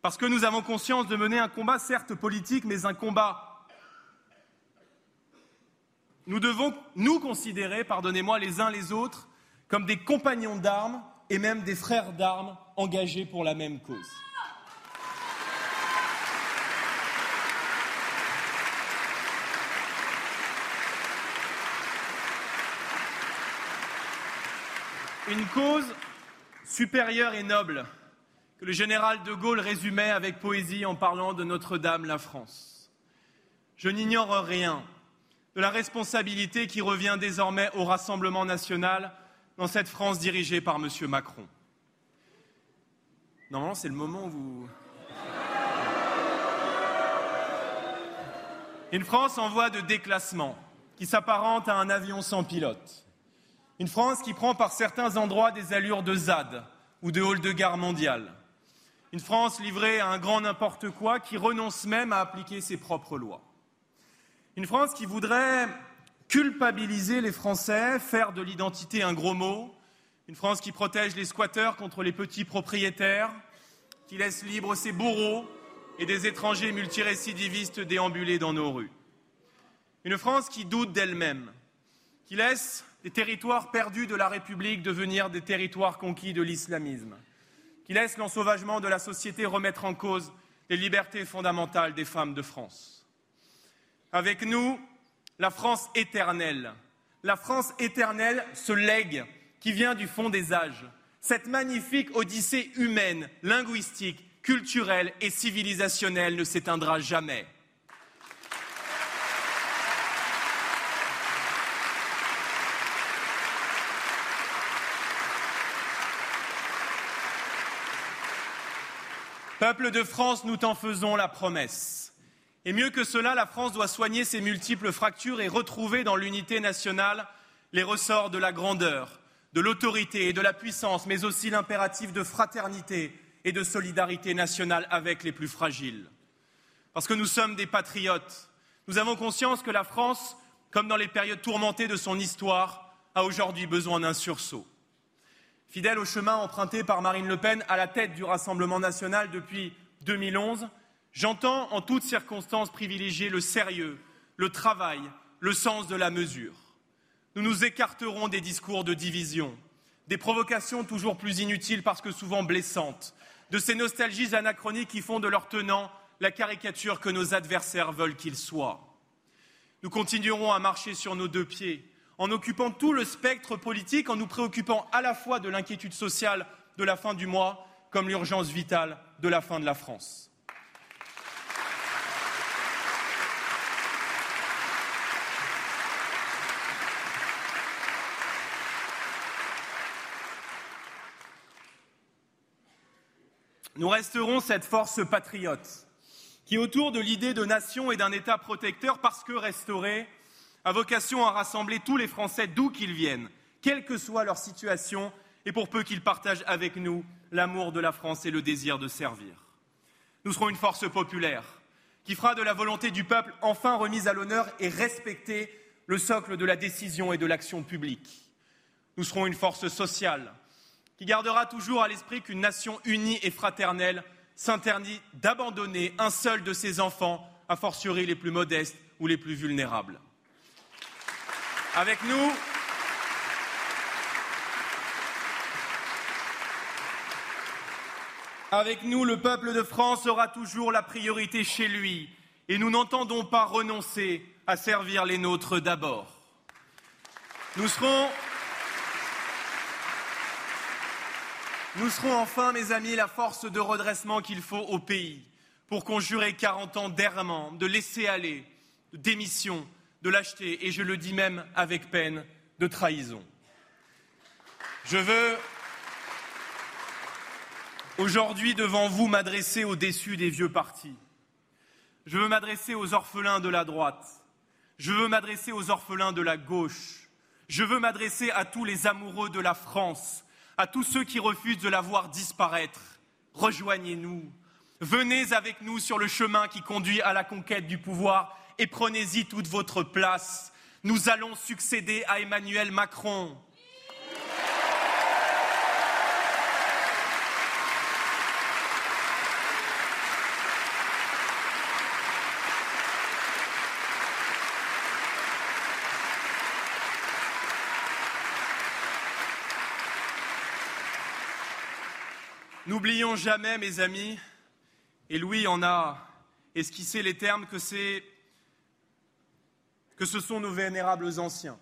Parce que nous avons conscience de mener un combat certes politique, mais un combat. Nous devons nous considérer, pardonnez-moi, les uns les autres, comme des compagnons d'armes et même des frères d'armes engagés pour la même cause. Une cause supérieure et noble que le général de Gaulle résumait avec poésie en parlant de Notre-Dame, la France. Je n'ignore rien de la responsabilité qui revient désormais au Rassemblement national dans cette France dirigée par M. Macron. Non, c'est le moment où vous. Une France en voie de déclassement, qui s'apparente à un avion sans pilote. Une France qui prend par certains endroits des allures de ZAD ou de hall de gare mondiale. Une France livrée à un grand n'importe quoi qui renonce même à appliquer ses propres lois. Une France qui voudrait culpabiliser les Français, faire de l'identité un gros mot. Une France qui protège les squatteurs contre les petits propriétaires, qui laisse libres ses bourreaux et des étrangers multirécidivistes déambuler dans nos rues. Une France qui doute d'elle-même, qui laisse les territoires perdus de la République devenir des territoires conquis de l'islamisme qui laisse l'ensauvagement de la société remettre en cause les libertés fondamentales des femmes de France. Avec nous, la France éternelle. La France éternelle, ce legs qui vient du fond des âges, cette magnifique odyssée humaine, linguistique, culturelle et civilisationnelle ne s'éteindra jamais. Peuple de France, nous t'en faisons la promesse. Et mieux que cela, la France doit soigner ses multiples fractures et retrouver dans l'unité nationale les ressorts de la grandeur, de l'autorité et de la puissance, mais aussi l'impératif de fraternité et de solidarité nationale avec les plus fragiles. Parce que nous sommes des patriotes, nous avons conscience que la France, comme dans les périodes tourmentées de son histoire, a aujourd'hui besoin d'un sursaut. Fidèle au chemin emprunté par Marine Le Pen à la tête du Rassemblement national depuis 2011, j'entends en toutes circonstances privilégier le sérieux, le travail, le sens de la mesure. Nous nous écarterons des discours de division, des provocations toujours plus inutiles parce que souvent blessantes, de ces nostalgies anachroniques qui font de leurs tenants la caricature que nos adversaires veulent qu'ils soient. Nous continuerons à marcher sur nos deux pieds, en occupant tout le spectre politique, en nous préoccupant à la fois de l'inquiétude sociale de la fin du mois comme l'urgence vitale de la fin de la France. Nous resterons cette force patriote qui, autour de l'idée de nation et d'un État protecteur, parce que restauré, a vocation à rassembler tous les Français d'où qu'ils viennent, quelle que soit leur situation, et pour peu qu'ils partagent avec nous l'amour de la France et le désir de servir. Nous serons une force populaire qui fera de la volonté du peuple enfin remise à l'honneur et respecter le socle de la décision et de l'action publique. Nous serons une force sociale qui gardera toujours à l'esprit qu'une nation unie et fraternelle s'interdit d'abandonner un seul de ses enfants, a fortiori les plus modestes ou les plus vulnérables. Avec nous, avec nous, le peuple de France aura toujours la priorité chez lui et nous n'entendons pas renoncer à servir les nôtres d'abord. Nous serons Nous serons enfin, mes amis, la force de redressement qu'il faut au pays pour conjurer 40 ans d'errement, de laisser aller, de démission, de lâcheté et je le dis même avec peine, de trahison. Je veux, aujourd'hui devant vous m'adresser aux déçus des vieux partis. Je veux m'adresser aux orphelins de la droite. Je veux m'adresser aux orphelins de la gauche. Je veux m'adresser à tous les amoureux de la France, à tous ceux qui refusent de la voir disparaître. Rejoignez-nous. Venez avec nous sur le chemin qui conduit à la conquête du pouvoir et prenez-y toute votre place. Nous allons succéder à Emmanuel Macron. N'oublions jamais, mes amis, et Louis en a esquissé les termes, que, que ce sont nos vénérables anciens,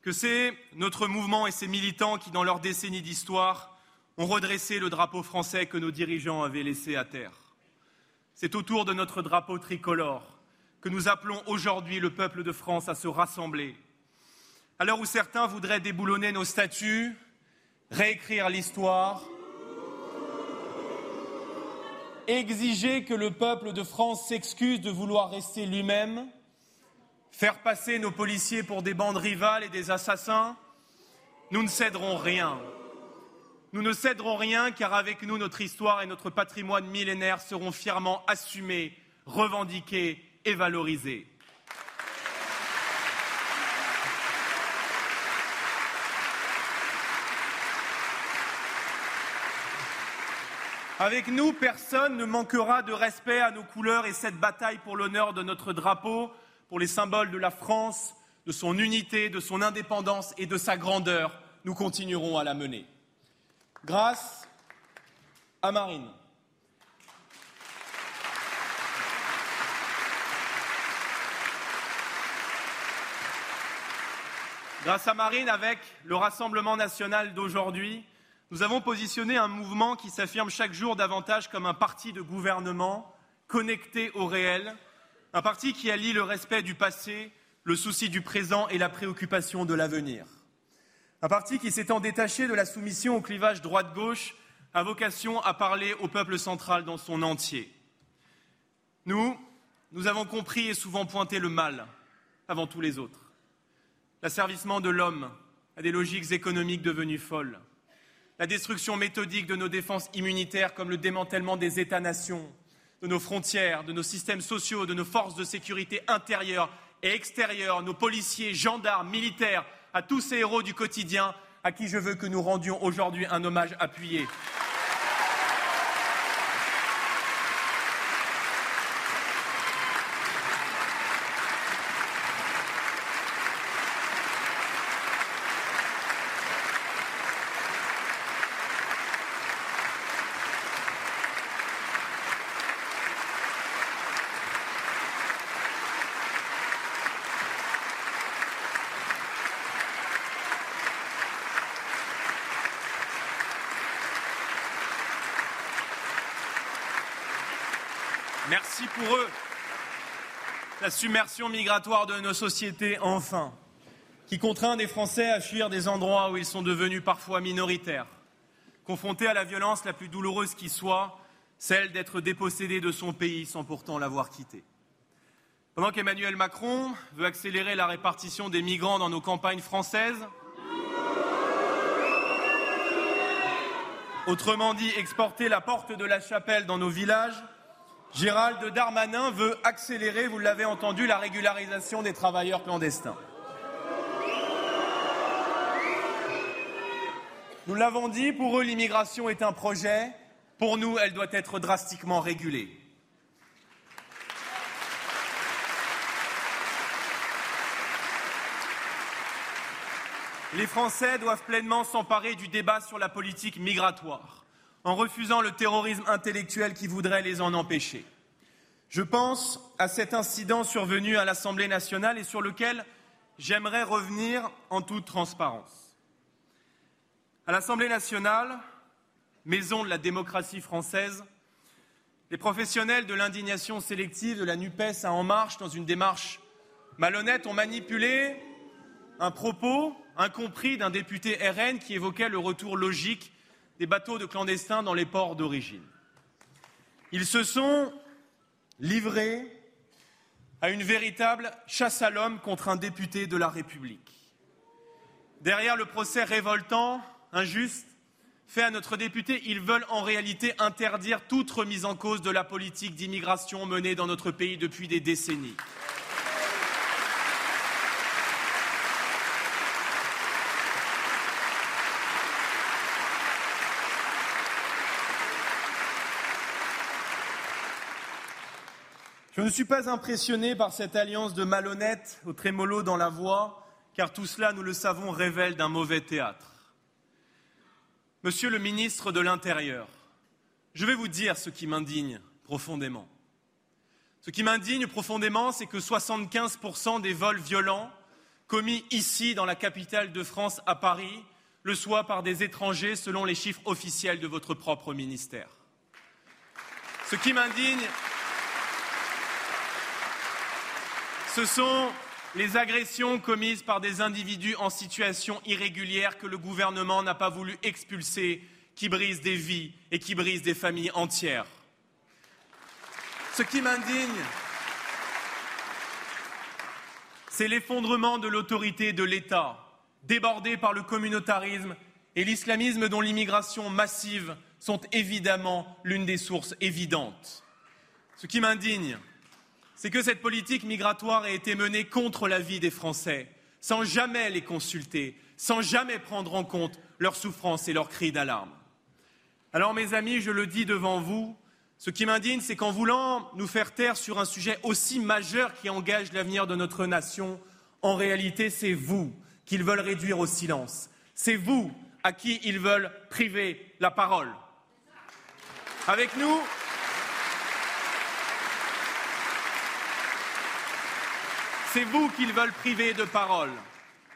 que c'est notre mouvement et ses militants qui, dans leur décennie d'histoire, ont redressé le drapeau français que nos dirigeants avaient laissé à terre. C'est autour de notre drapeau tricolore que nous appelons aujourd'hui le peuple de France à se rassembler. À l'heure où certains voudraient déboulonner nos statuts, réécrire l'histoire, exiger que le peuple de France s'excuse de vouloir rester lui-même, faire passer nos policiers pour des bandes rivales et des assassins, nous ne céderons rien. Nous ne céderons rien car avec nous, notre histoire et notre patrimoine millénaire seront fièrement assumés, revendiqués et valorisés. Avec nous, personne ne manquera de respect à nos couleurs et cette bataille pour l'honneur de notre drapeau, pour les symboles de la France, de son unité, de son indépendance et de sa grandeur, nous continuerons à la mener. Grâce à Marine. Grâce à Marine, avec le Rassemblement national d'aujourd'hui, nous avons positionné un mouvement qui s'affirme chaque jour davantage comme un parti de gouvernement connecté au réel, un parti qui allie le respect du passé, le souci du présent et la préoccupation de l'avenir. Un parti qui s'étant détaché de la soumission au clivage droite-gauche a vocation à parler au peuple central dans son entier. Nous, nous avons compris et souvent pointé le mal avant tous les autres. L'asservissement de l'homme à des logiques économiques devenues folles, la destruction méthodique de nos défenses immunitaires comme le démantèlement des États-nations, de nos frontières, de nos systèmes sociaux, de nos forces de sécurité intérieures et extérieures, nos policiers, gendarmes, militaires, à tous ces héros du quotidien à qui je veux que nous rendions aujourd'hui un hommage appuyé. Merci pour eux. La submersion migratoire de nos sociétés, enfin, qui contraint des Français à fuir des endroits où ils sont devenus parfois minoritaires, confrontés à la violence la plus douloureuse qui soit, celle d'être dépossédé de son pays sans pourtant l'avoir quitté. Pendant qu'Emmanuel Macron veut accélérer la répartition des migrants dans nos campagnes françaises, autrement dit exporter la porte de la chapelle dans nos villages, Gérald Darmanin veut accélérer, vous l'avez entendu, la régularisation des travailleurs clandestins. Nous l'avons dit, pour eux, l'immigration est un projet. Pour nous, elle doit être drastiquement régulée. Les Français doivent pleinement s'emparer du débat sur la politique migratoire en refusant le terrorisme intellectuel qui voudrait les en empêcher. Je pense à cet incident survenu à l'Assemblée nationale et sur lequel j'aimerais revenir en toute transparence. À l'Assemblée nationale, maison de la démocratie française, les professionnels de l'indignation sélective de la NUPES à En Marche, dans une démarche malhonnête, ont manipulé un propos incompris d'un député RN qui évoquait le retour logique des bateaux de clandestins dans les ports d'origine. Ils se sont livrés à une véritable chasse à l'homme contre un député de la République. Derrière le procès révoltant, injuste, fait à notre député, ils veulent en réalité interdire toute remise en cause de la politique d'immigration menée dans notre pays depuis des décennies. Je ne suis pas impressionné par cette alliance de malhonnêtes au trémolo dans la voix, car tout cela, nous le savons, révèle d'un mauvais théâtre. Monsieur le ministre de l'Intérieur, je vais vous dire ce qui m'indigne profondément. Ce qui m'indigne profondément, c'est que 75% des vols violents commis ici, dans la capitale de France, à Paris, le soient par des étrangers, selon les chiffres officiels de votre propre ministère. Ce qui m'indigne, Ce sont les agressions commises par des individus en situation irrégulière que le gouvernement n'a pas voulu expulser, qui brisent des vies et qui brisent des familles entières. Ce qui m'indigne, c'est l'effondrement de l'autorité de l'État, débordé par le communautarisme et l'islamisme dont l'immigration massive sont évidemment l'une des sources évidentes. Ce qui m'indigne, c'est que cette politique migratoire a été menée contre la vie des Français, sans jamais les consulter, sans jamais prendre en compte leurs souffrances et leurs cris d'alarme. Alors, mes amis, je le dis devant vous, ce qui m'indigne, c'est qu'en voulant nous faire taire sur un sujet aussi majeur qui engage l'avenir de notre nation, en réalité, c'est vous qu'ils veulent réduire au silence. C'est vous à qui ils veulent priver la parole. Avec nous, C'est vous qu'ils veulent priver de parole.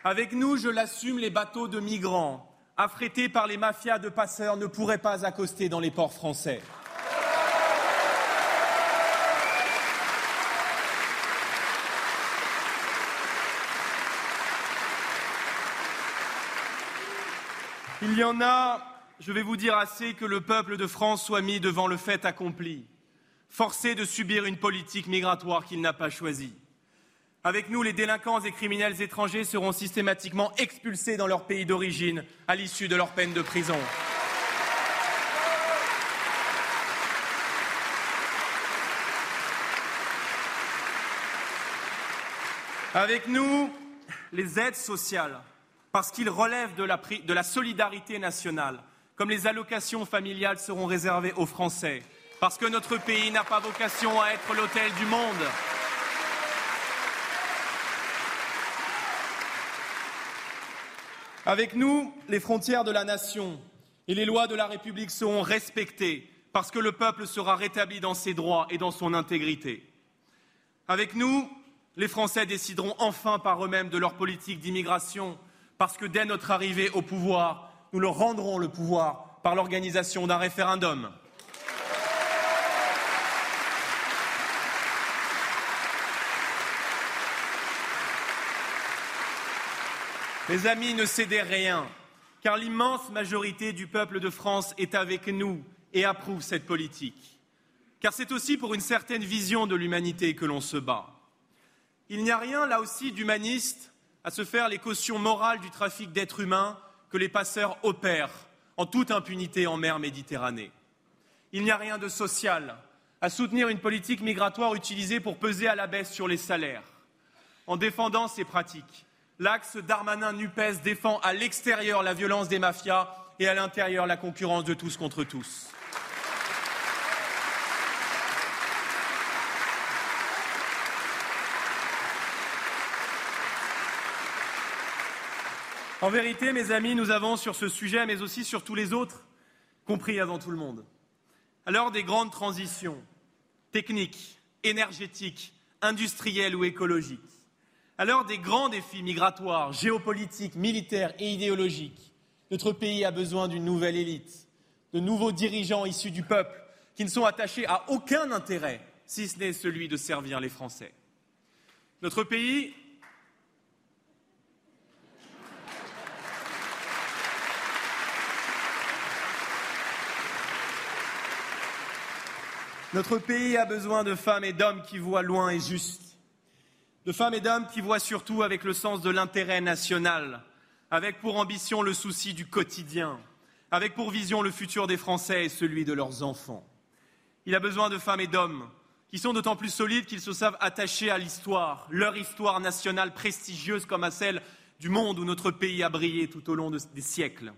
Avec nous, je l'assume, les bateaux de migrants, affrétés par les mafias de passeurs, ne pourraient pas accoster dans les ports français. Il y en a, je vais vous dire assez, que le peuple de France soit mis devant le fait accompli, forcé de subir une politique migratoire qu'il n'a pas choisie. Avec nous, les délinquants et criminels étrangers seront systématiquement expulsés dans leur pays d'origine à l'issue de leur peine de prison. Avec nous, les aides sociales, parce qu'ils relèvent de la, de la, solidarité nationale, comme les allocations familiales seront réservées aux Français, parce que notre pays n'a pas vocation à être l'hôtel du monde. Avec nous, les frontières de la nation et les lois de la République seront respectées parce que le peuple sera rétabli dans ses droits et dans son intégrité. Avec nous, les Français décideront enfin par eux-mêmes de leur politique d'immigration parce que dès notre arrivée au pouvoir, nous leur rendrons le pouvoir par l'organisation d'un référendum. Mes amis, ne cédez rien, car l'immense majorité du peuple de France est avec nous et approuve cette politique. Car c'est aussi pour une certaine vision de l'humanité que l'on se bat. Il n'y a rien, là aussi, d'humaniste à se faire les cautions morales du trafic d'êtres humains que les passeurs opèrent en toute impunité en mer Méditerranée. Il n'y a rien de social à soutenir une politique migratoire utilisée pour peser à la baisse sur les salaires. En défendant ces pratiques, l'axe Darmanin-Nupes défend à l'extérieur la violence des mafias et à l'intérieur la concurrence de tous contre tous. En vérité, mes amis, nous avons sur ce sujet, mais aussi sur tous les autres, compris avant tout le monde. À l'heure des grandes transitions techniques, énergétiques, industrielles ou écologiques, à l'heure des grands défis migratoires, géopolitiques, militaires et idéologiques, notre pays a besoin d'une nouvelle élite, de nouveaux dirigeants issus du peuple qui ne sont attachés à aucun intérêt, si ce n'est celui de servir les Français. Notre pays Notre pays a besoin de femmes et d'hommes qui voient loin et juste, de femmes et d'hommes qui voient surtout avec le sens de l'intérêt national, avec pour ambition le souci du quotidien, avec pour vision le futur des Français et celui de leurs enfants. Il a besoin de femmes et d'hommes qui sont d'autant plus solides qu'ils se savent attachés à l'histoire, leur histoire nationale prestigieuse comme à celle du monde où notre pays a brillé tout au long des siècles.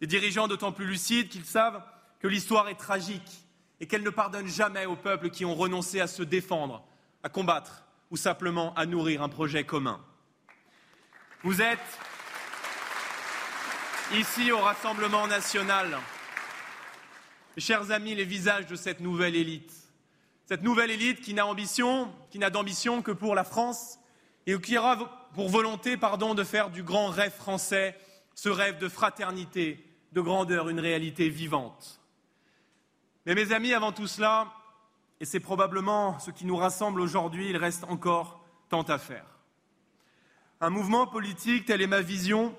Des dirigeants d'autant plus lucides qu'ils savent que l'histoire est tragique et qu'elle ne pardonne jamais aux peuples qui ont renoncé à se défendre, à combattre ou simplement à nourrir un projet commun. Vous êtes ici au Rassemblement national, chers amis, les visages de cette nouvelle élite. Cette nouvelle élite qui n'a d'ambition que pour la France et qui aura pour volonté, de faire du grand rêve français ce rêve de fraternité, de grandeur, une réalité vivante. Mais mes amis, avant tout cela, et c'est probablement ce qui nous rassemble aujourd'hui, il reste encore tant à faire. Un mouvement politique, telle est ma vision,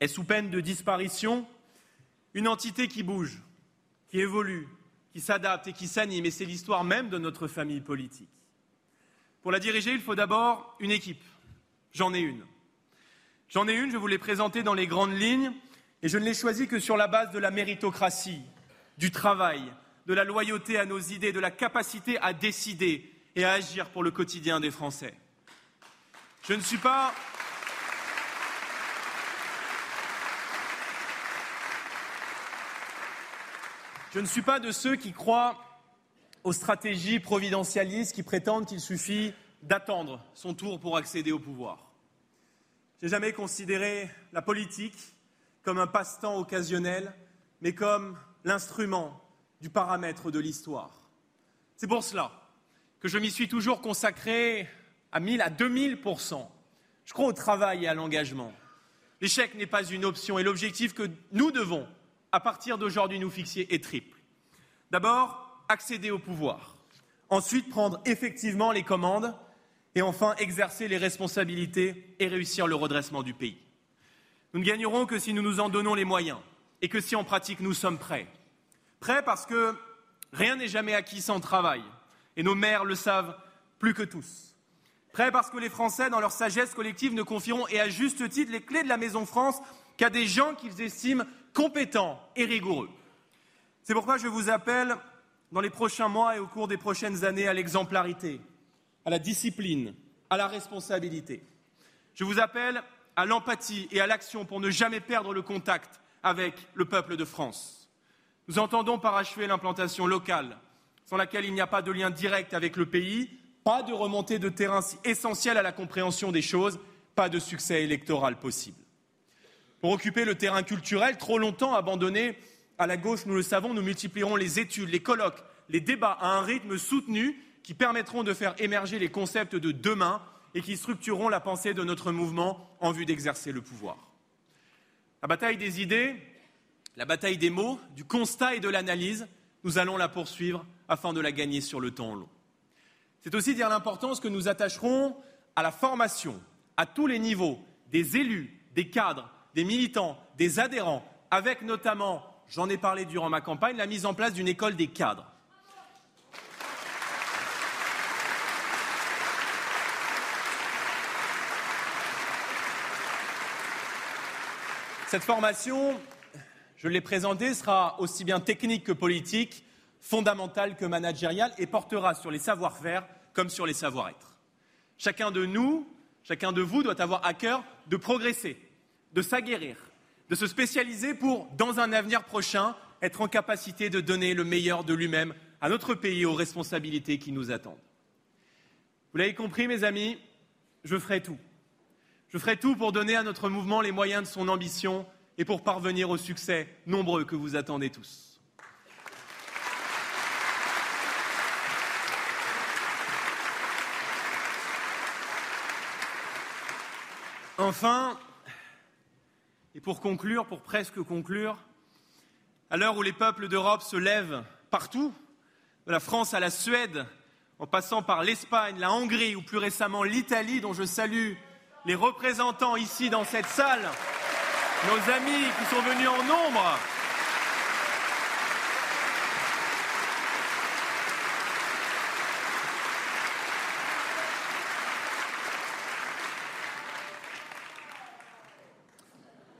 est sous peine de disparition, une entité qui bouge, qui évolue, qui s'adapte et qui s'anime, et c'est l'histoire même de notre famille politique. Pour la diriger, il faut d'abord une équipe. J'en ai une. J'en ai une, je vous l'ai présentée dans les grandes lignes, et je ne l'ai choisie que sur la base de la méritocratie, du travail, de la loyauté à nos idées, de la capacité à décider et à agir pour le quotidien des Français. Je ne suis pas. Je ne suis pas de ceux qui croient aux stratégies providentialistes qui prétendent qu'il suffit d'attendre son tour pour accéder au pouvoir. Je n'ai jamais considéré la politique comme un passe-temps occasionnel, mais comme l'instrument du paramètre de l'histoire. C'est pour cela que je m'y suis toujours consacré à 1000 à 2000 Je crois au travail et à l'engagement. L'échec n'est pas une option et l'objectif que nous devons, à partir d'aujourd'hui, nous fixer est triple. D'abord, accéder au pouvoir. Ensuite, prendre effectivement les commandes. Et enfin, exercer les responsabilités et réussir le redressement du pays. Nous ne gagnerons que si nous nous en donnons les moyens et que si en pratique nous sommes prêts. Prêt parce que rien n'est jamais acquis sans travail, et nos maires le savent plus que tous. Prêt parce que les Français, dans leur sagesse collective, ne confieront, et à juste titre, les clés de la Maison France qu'à des gens qu'ils estiment compétents et rigoureux. C'est pourquoi je vous appelle, dans les prochains mois et au cours des prochaines années, à l'exemplarité, à la discipline, à la responsabilité. Je vous appelle à l'empathie et à l'action pour ne jamais perdre le contact avec le peuple de France. Nous entendons parachever l'implantation locale, sans laquelle il n'y a pas de lien direct avec le pays, pas de remontée de terrain si essentielle à la compréhension des choses, pas de succès électoral possible. Pour occuper le terrain culturel, trop longtemps abandonné à la gauche, nous le savons, nous multiplierons les études, les colloques, les débats à un rythme soutenu qui permettront de faire émerger les concepts de demain et qui structureront la pensée de notre mouvement en vue d'exercer le pouvoir. La bataille des idées, la bataille des mots, du constat et de l'analyse, nous allons la poursuivre afin de la gagner sur le temps long. C'est aussi dire l'importance que nous attacherons à la formation, à tous les niveaux, des élus, des cadres, des militants, des adhérents, avec notamment, j'en ai parlé durant ma campagne, la mise en place d'une école des cadres. Cette formation, je l'ai présenté, sera aussi bien technique que politique, fondamentale que managériale et portera sur les savoir-faire comme sur les savoir-être. Chacun de nous, chacun de vous doit avoir à cœur de progresser, de s'aguerrir, de se spécialiser pour, dans un avenir prochain, être en capacité de donner le meilleur de lui-même à notre pays et aux responsabilités qui nous attendent. Vous l'avez compris, mes amis, je ferai tout. Je ferai tout pour donner à notre mouvement les moyens de son ambition et pour parvenir au succès nombreux que vous attendez tous. Enfin, et pour conclure, pour presque conclure, à l'heure où les peuples d'Europe se lèvent partout, de la France à la Suède, en passant par l'Espagne, la Hongrie ou plus récemment l'Italie, dont je salue les représentants ici dans cette salle, nos amis qui sont venus en nombre.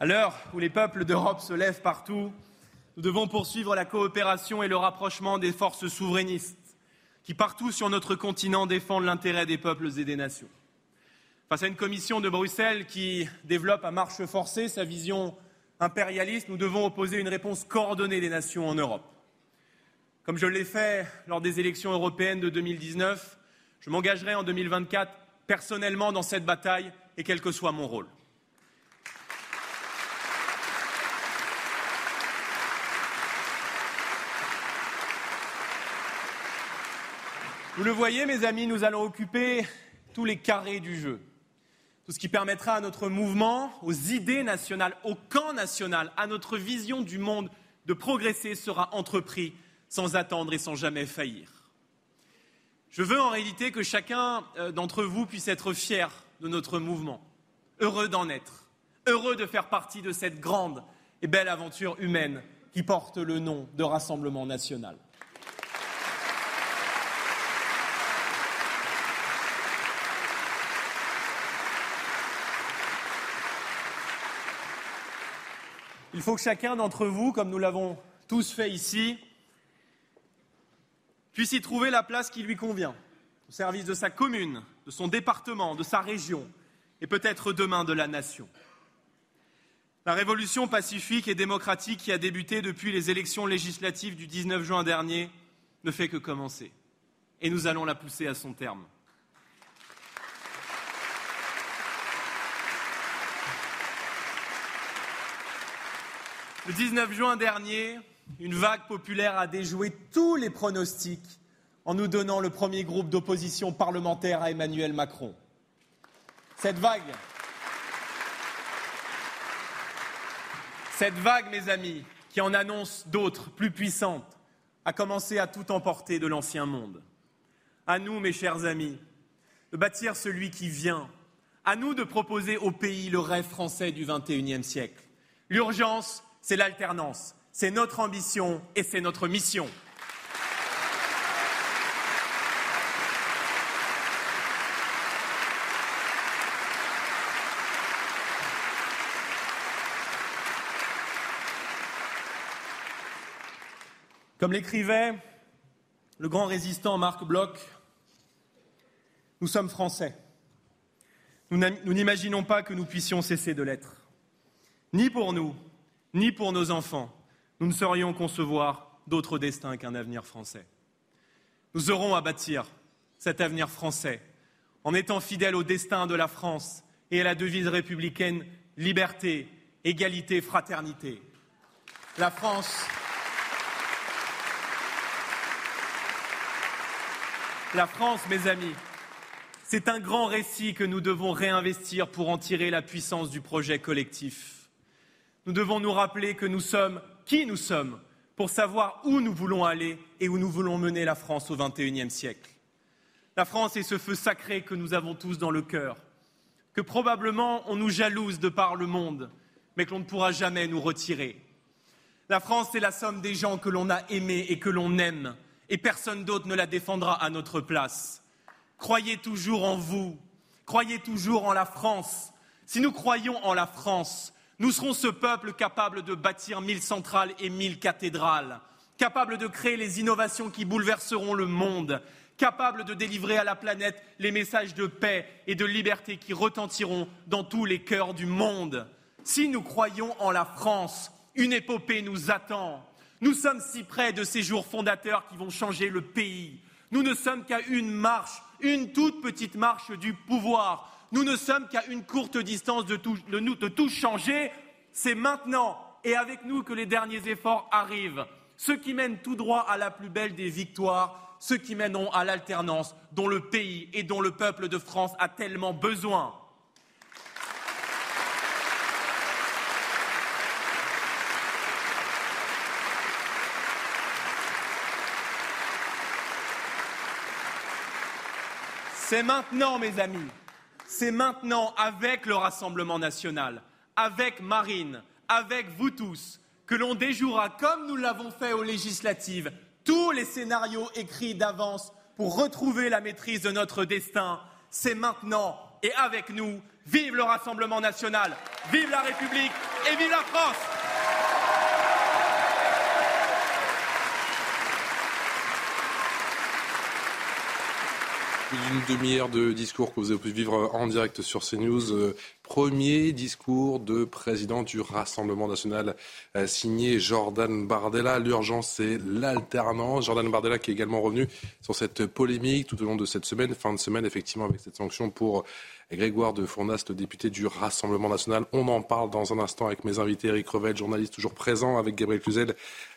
À l'heure où les peuples d'Europe se lèvent partout, nous devons poursuivre la coopération et le rapprochement des forces souverainistes qui, partout sur notre continent, défendent l'intérêt des peuples et des nations. Face à une commission de Bruxelles qui développe à marche forcée sa vision impérialiste, nous devons opposer une réponse coordonnée des nations en Europe. Comme je l'ai fait lors des élections européennes de 2019, je m'engagerai en 2024 personnellement dans cette bataille et quel que soit mon rôle. Vous le voyez, mes amis, nous allons occuper tous les carrés du jeu. Tout ce qui permettra à notre mouvement, aux idées nationales, au camp national, à notre vision du monde de progresser sera entrepris sans attendre et sans jamais faillir. Je veux en réalité que chacun euh, d'entre vous puisse être fier de notre mouvement, heureux d'en être, heureux de faire partie de cette grande et belle aventure humaine qui porte le nom de Rassemblement national. Il faut que chacun d'entre vous, comme nous l'avons tous fait ici, puisse y trouver la place qui lui convient, au service de sa commune, de son département, de sa région et peut-être demain de la nation. La révolution pacifique et démocratique qui a débuté depuis les élections législatives du 19 juin dernier ne fait que commencer. Et nous allons la pousser à son terme. Le 19 juin dernier, une vague populaire a déjoué tous les pronostics en nous donnant le premier groupe d'opposition parlementaire à Emmanuel Macron. Cette vague, cette vague, mes amis, qui en annonce d'autres plus puissantes, a commencé à tout emporter de l'ancien monde. À nous, mes chers amis, de bâtir celui qui vient. À nous de proposer au pays le rêve français du XXIe siècle. L'urgence, c'est l'alternance. C'est notre ambition et c'est notre mission. Comme l'écrivait le grand résistant Marc Bloch, nous sommes français. Nous n'imaginons pas que nous puissions cesser de l'être. Ni pour nous, ni pour nos enfants, nous ne saurions concevoir d'autre destin qu'un avenir français. Nous aurons à bâtir cet avenir français en étant fidèles au destin de la France et à la devise républicaine liberté, égalité, fraternité. La France. La France, mes amis, c'est un grand récit que nous devons réinvestir pour en tirer la puissance du projet collectif. Nous devons nous rappeler que nous sommes qui nous sommes pour savoir où nous voulons aller et où nous voulons mener la France au XXIe siècle. La France est ce feu sacré que nous avons tous dans le cœur, que probablement on nous jalouse de par le monde, mais que l'on ne pourra jamais nous retirer. La France, c'est la somme des gens que l'on a aimés et que l'on aime, et personne d'autre ne la défendra à notre place. Croyez toujours en vous, croyez toujours en la France. Si nous croyons en la France, nous serons ce peuple capable de bâtir mille centrales et mille cathédrales, capable de créer les innovations qui bouleverseront le monde, capable de délivrer à la planète les messages de paix et de liberté qui retentiront dans tous les cœurs du monde. Si nous croyons en la France, une épopée nous attend. Nous sommes si près de ces jours fondateurs qui vont changer le pays. Nous ne sommes qu'à une marche, une toute petite marche du pouvoir. Nous ne sommes qu'à une courte distance de tout, tout changer. C'est maintenant et avec nous que les derniers efforts arrivent. Ceux qui mènent tout droit à la plus belle des victoires, ceux qui mèneront à l'alternance dont le pays et dont le peuple de France a tellement besoin. C'est maintenant, mes amis c'est maintenant avec le Rassemblement national, avec Marine, avec vous tous, que l'on déjouera, comme nous l'avons fait aux législatives, tous les scénarios écrits d'avance pour retrouver la maîtrise de notre destin. C'est maintenant et avec nous. Vive le Rassemblement national, vive la République, et vive la France une demi-heure de discours que vous avez pu vivre en direct sur CNews. Euh, premier discours de président du Rassemblement national euh, signé Jordan Bardella. L'urgence, c'est l'alternance. Jordan Bardella qui est également revenu sur cette polémique tout au long de cette semaine, fin de semaine, effectivement, avec cette sanction pour Grégoire de Fournas, le député du Rassemblement national. On en parle dans un instant avec mes invités, Eric Revel, journaliste toujours présent, avec Gabriel Cluzel,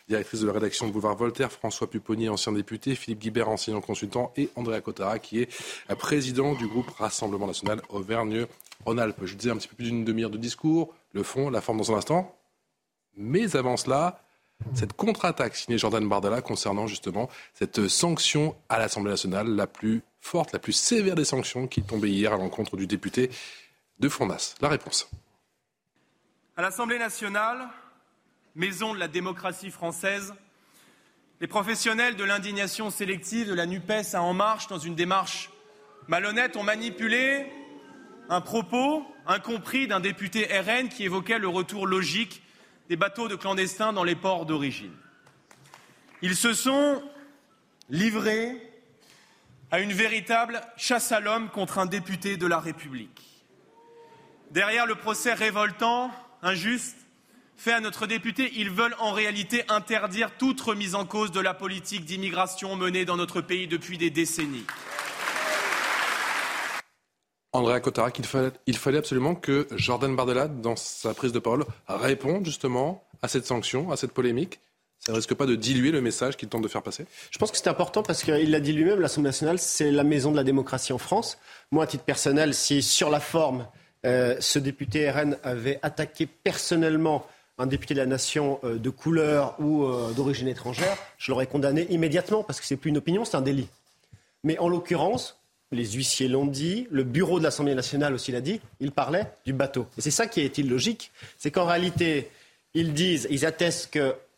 directrice de la rédaction de Boulevard Voltaire, François Pupponi, ancien député, Philippe Guibert, enseignant consultant, et Andrea Cotara, qui est président du groupe Rassemblement national Auvergne-Rhône-Alpes. Je disais un petit peu plus d'une demi-heure de discours, le fond, la forme dans un instant. Mais avant cela, cette contre-attaque signée Jordan Bardella concernant justement cette sanction à l'Assemblée nationale la plus forte, la plus sévère des sanctions qui tombée hier à l'encontre du député de Fondas. La réponse. À l'Assemblée nationale, maison de la démocratie française, les professionnels de l'indignation sélective de la NUPES à En Marche, dans une démarche malhonnête, ont manipulé un propos incompris d'un député RN qui évoquait le retour logique des bateaux de clandestins dans les ports d'origine. Ils se sont livrés à une véritable chasse à l'homme contre un député de la République. Derrière le procès révoltant, injuste, fait à notre député, ils veulent en réalité interdire toute remise en cause de la politique d'immigration menée dans notre pays depuis des décennies. Andrea Cotara, il fallait, il fallait absolument que Jordan Bardella, dans sa prise de parole, réponde justement à cette sanction, à cette polémique. Ça ne risque pas de diluer le message qu'il tente de faire passer Je pense que c'est important parce qu'il l'a dit lui-même, l'Assemblée nationale, c'est la maison de la démocratie en France. Moi, à titre personnel, si sur la forme, euh, ce député RN avait attaqué personnellement un député de la nation euh, de couleur ou euh, d'origine étrangère, je l'aurais condamné immédiatement parce que c'est plus une opinion, c'est un délit. Mais en l'occurrence, les huissiers l'ont dit, le bureau de l'Assemblée nationale aussi l'a dit, il parlait du bateau. Et c'est ça qui est illogique, c'est qu'en réalité, ils disent, ils attestent